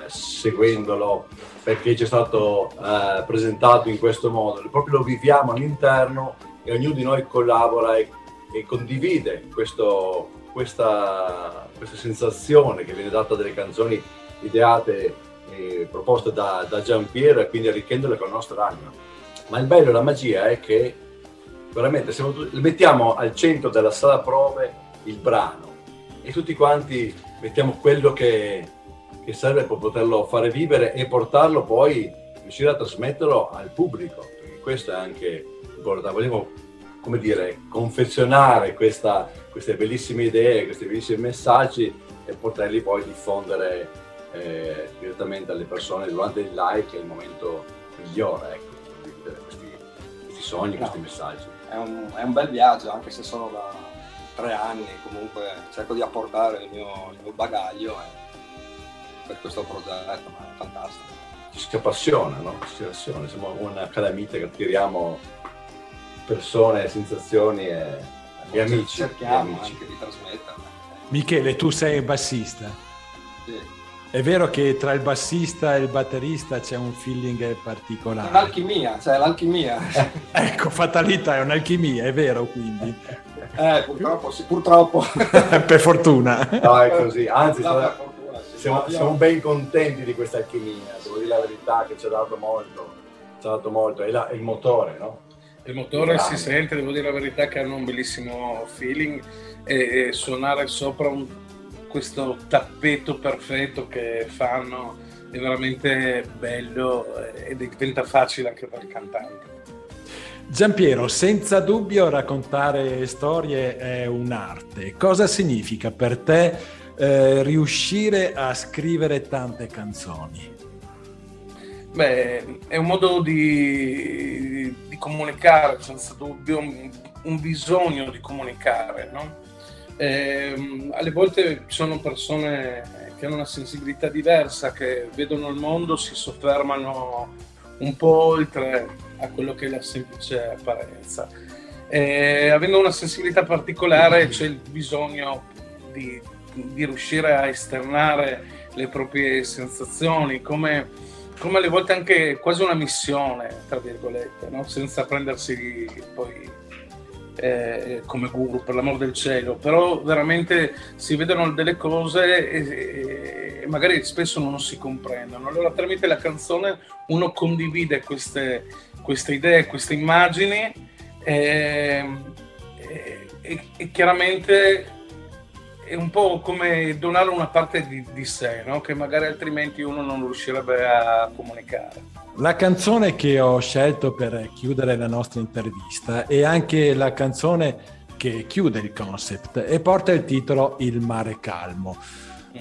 seguendolo perché ci è stato eh, presentato in questo modo, proprio lo viviamo all'interno e ognuno di noi collabora e, e condivide questo, questa, questa sensazione che viene data dalle canzoni ideate eh, proposte da, da Giampiero e quindi arricchendole con la nostra anima. Ma il bello la magia è che veramente siamo, mettiamo al centro della sala prove il brano e tutti quanti mettiamo quello che, che serve per poterlo fare vivere e portarlo poi riuscire a trasmetterlo al pubblico, perché questo è anche importante. Volevo, come dire, confezionare questa, queste bellissime idee, questi bellissimi messaggi e poterli poi diffondere eh, direttamente alle persone durante il live, che è il momento migliore, ecco, di vivere questi, questi sogni, no. questi messaggi. È un, è un bel viaggio, anche se sono da tre anni, comunque cerco di apportare il mio, il mio bagaglio eh, per questo progetto, ma è fantastico. Ci si appassiona, no? Ci si appassiona, siamo una calamita che tiriamo persone, sensazioni e, e amici. Cerchiamo amici. anche di trasmetterle. Michele, tu sei bassista. Sì. È vero che tra il bassista e il batterista c'è un feeling particolare. Un'alchimia, cioè l'alchimia. ecco, fatalità è un'alchimia, è vero quindi. Eh, purtroppo, sì, purtroppo. per fortuna. No, è così, anzi no, fortuna, sì, siamo, siamo, ben contenti di questa alchimia, devo dire la verità che ci ha dato molto, ci ha dato molto, è, la, è il motore, no? Il motore si sente, devo dire la verità che hanno un bellissimo feeling e, e suonare sopra un questo tappeto perfetto che fanno è veramente bello e diventa facile anche per il cantante. Giampiero, senza dubbio raccontare storie è un'arte. Cosa significa per te eh, riuscire a scrivere tante canzoni? Beh, è un modo di, di comunicare, senza dubbio, un, un bisogno di comunicare, no? Eh, alle volte ci sono persone che hanno una sensibilità diversa, che vedono il mondo, si soffermano un po' oltre a quello che è la semplice apparenza. Eh, avendo una sensibilità particolare c'è il bisogno di, di riuscire a esternare le proprie sensazioni, come, come, alle volte anche quasi una missione, tra virgolette, no? senza prendersi poi eh, come guru, per l'amor del cielo, però veramente si vedono delle cose e, e, magari spesso non si comprendono. Allora tramite la canzone uno condivide queste, queste idee, queste immagini e, e, e, chiaramente è un po' come donare una parte di, di sé, no? che magari altrimenti uno non riuscirebbe a comunicare. La canzone che ho scelto per chiudere la nostra intervista è anche la canzone che chiude il concept e porta il titolo Il mare calmo,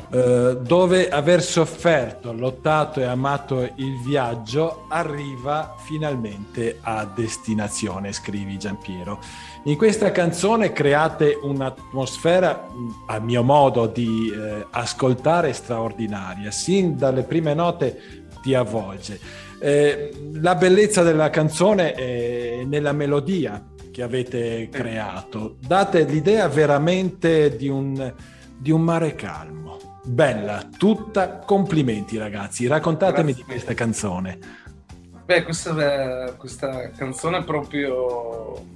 eh, dove aver sofferto, lottato e amato il viaggio arriva finalmente a destinazione, scrivi Giampiero. In questa canzone create un'atmosfera, a mio modo di eh, ascoltare, straordinaria, sin dalle prime note ti avvolge eh, la bellezza della canzone è nella melodia che avete creato. Date l'idea veramente di un, di un mare calmo. Bella, tutta. Complimenti ragazzi. Raccontatemi Grazie. di questa canzone. Beh, questa, questa canzone è proprio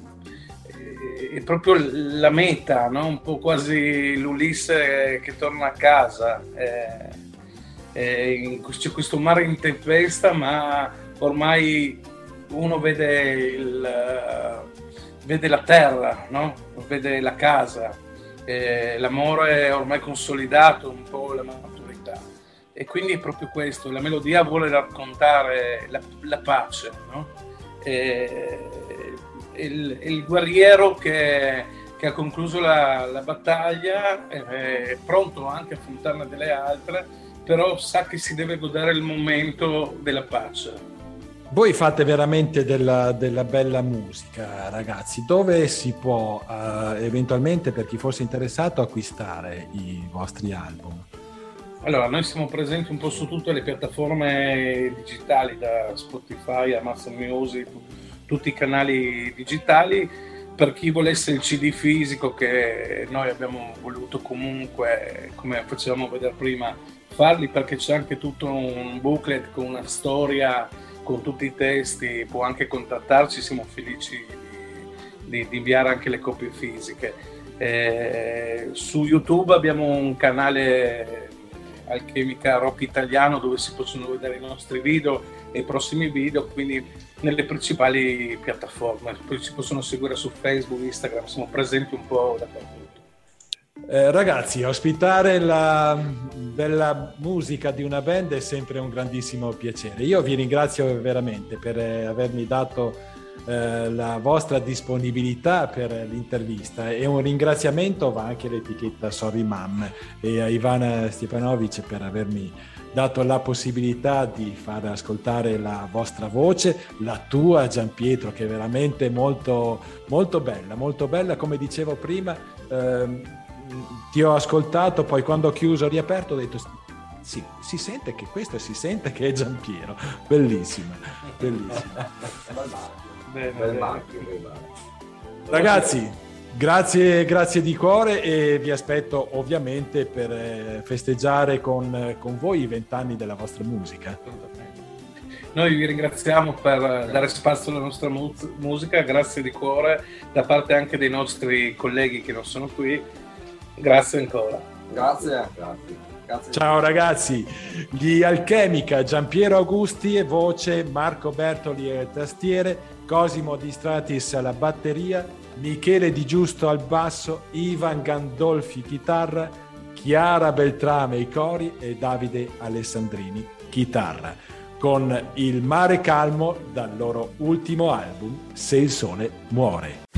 è proprio la meta, no? un po' quasi l'Ulisse che torna a casa. Eh, eh, c'è questo mare in tempesta, ma ormai uno vede, il, vede la terra, no? vede la casa, eh, l'amore è ormai consolidato, un po' la maturità. E quindi è proprio questo, la melodia vuole raccontare la, la pace, no? e, il, il, guerriero che, che, ha concluso la, la battaglia è pronto anche a affrontarne delle altre però sa che si deve godere il momento della pace. Voi fate veramente della, della bella musica, ragazzi. Dove si può uh, eventualmente, per chi fosse interessato, acquistare i vostri album? Allora, noi siamo presenti un po' su tutte le piattaforme digitali, da Spotify, Amazon Music, tutti i canali digitali. Per chi volesse il CD fisico, che noi abbiamo voluto comunque, come facevamo vedere prima, farli perché c'è anche tutto un booklet con una storia, con tutti i testi, può anche contattarci, siamo felici di, di inviare anche le copie fisiche. Eh, su YouTube abbiamo un canale Alchemica Rock Italiano dove si possono vedere i nostri video e i prossimi video, quindi nelle principali piattaforme. Poi ci possono seguire su Facebook, Instagram, siamo presenti un po' dappertutto. Eh, ragazzi, ospitare la bella musica di una band è sempre un grandissimo piacere. Io vi ringrazio veramente per eh, avermi dato eh, la vostra disponibilità per l'intervista e un ringraziamento va anche all'etichetta Sorry Mam e a Ivana Stepanovic per avermi dato la possibilità di far ascoltare la vostra voce, la tua Gian Pietro che è veramente molto, molto bella, molto bella come dicevo prima. Ehm, ti ho ascoltato, poi quando ho chiuso, ho riaperto, ho detto sì, si sente che questo si sente che è Giampiero. Bellissima, bellissima. bene, Ragazzi, grazie, grazie di cuore e vi aspetto ovviamente per eh, festeggiare con, con voi i vent'anni della vostra musica. Noi vi ringraziamo per dare spazio alla nostra mu- musica, grazie di cuore da parte anche dei nostri colleghi che non sono qui Grazie ancora. Grazie. Grazie. Grazie. Ciao ragazzi, gli Alchemica, Giampiero Augusti e voce, Marco Bertoli e tastiere, Cosimo Di Stratis alla batteria, Michele Di Giusto al basso, Ivan Gandolfi chitarra, Chiara Beltrame ai cori e Davide Alessandrini chitarra, con Il mare calmo dal loro ultimo album Se il sole muore.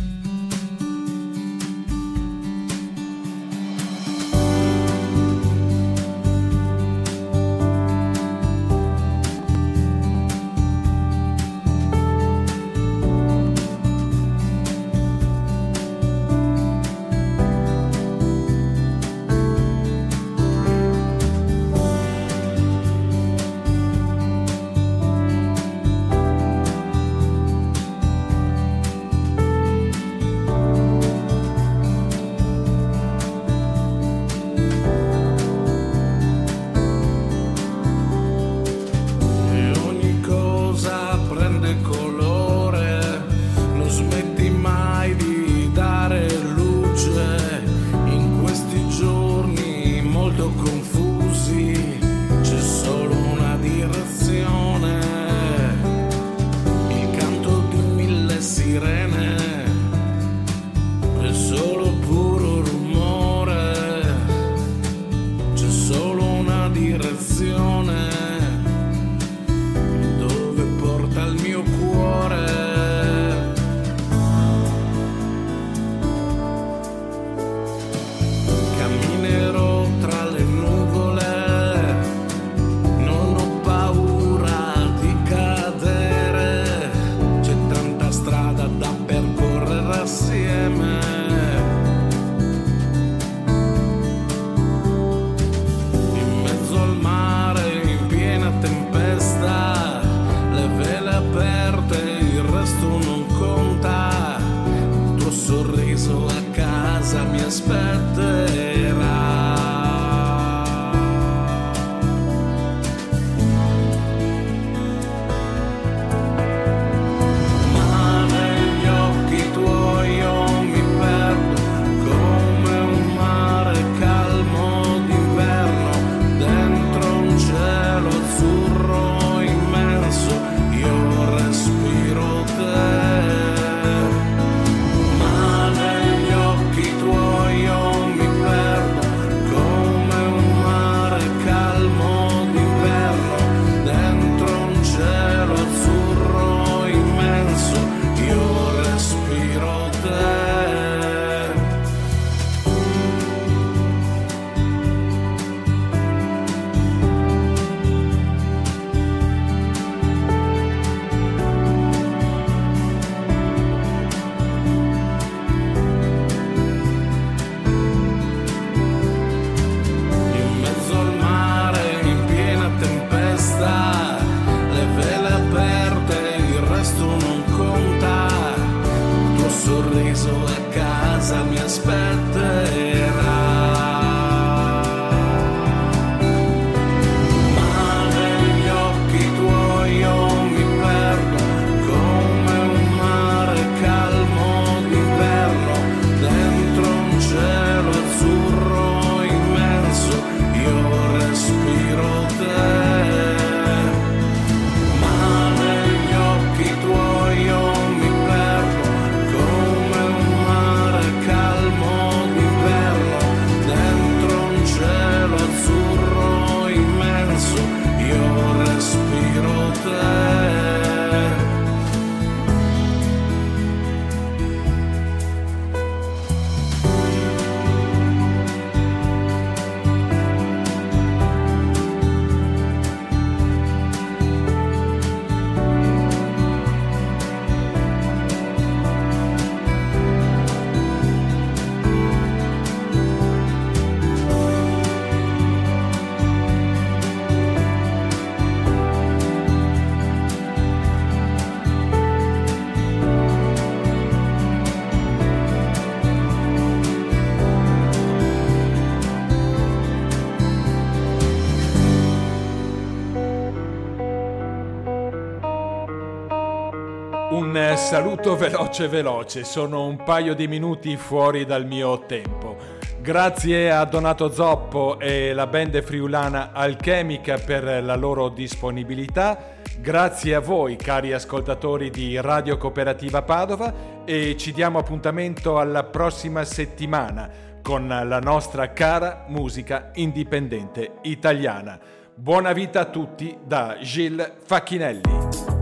Saluto veloce veloce, sono un paio di minuti fuori dal mio tempo. Grazie a Donato Zoppo e la band friulana Alchemica per la loro disponibilità. Grazie a voi cari ascoltatori di Radio Cooperativa Padova e ci diamo appuntamento alla prossima settimana con la nostra cara musica indipendente italiana. Buona vita a tutti da Gilles Facchinelli.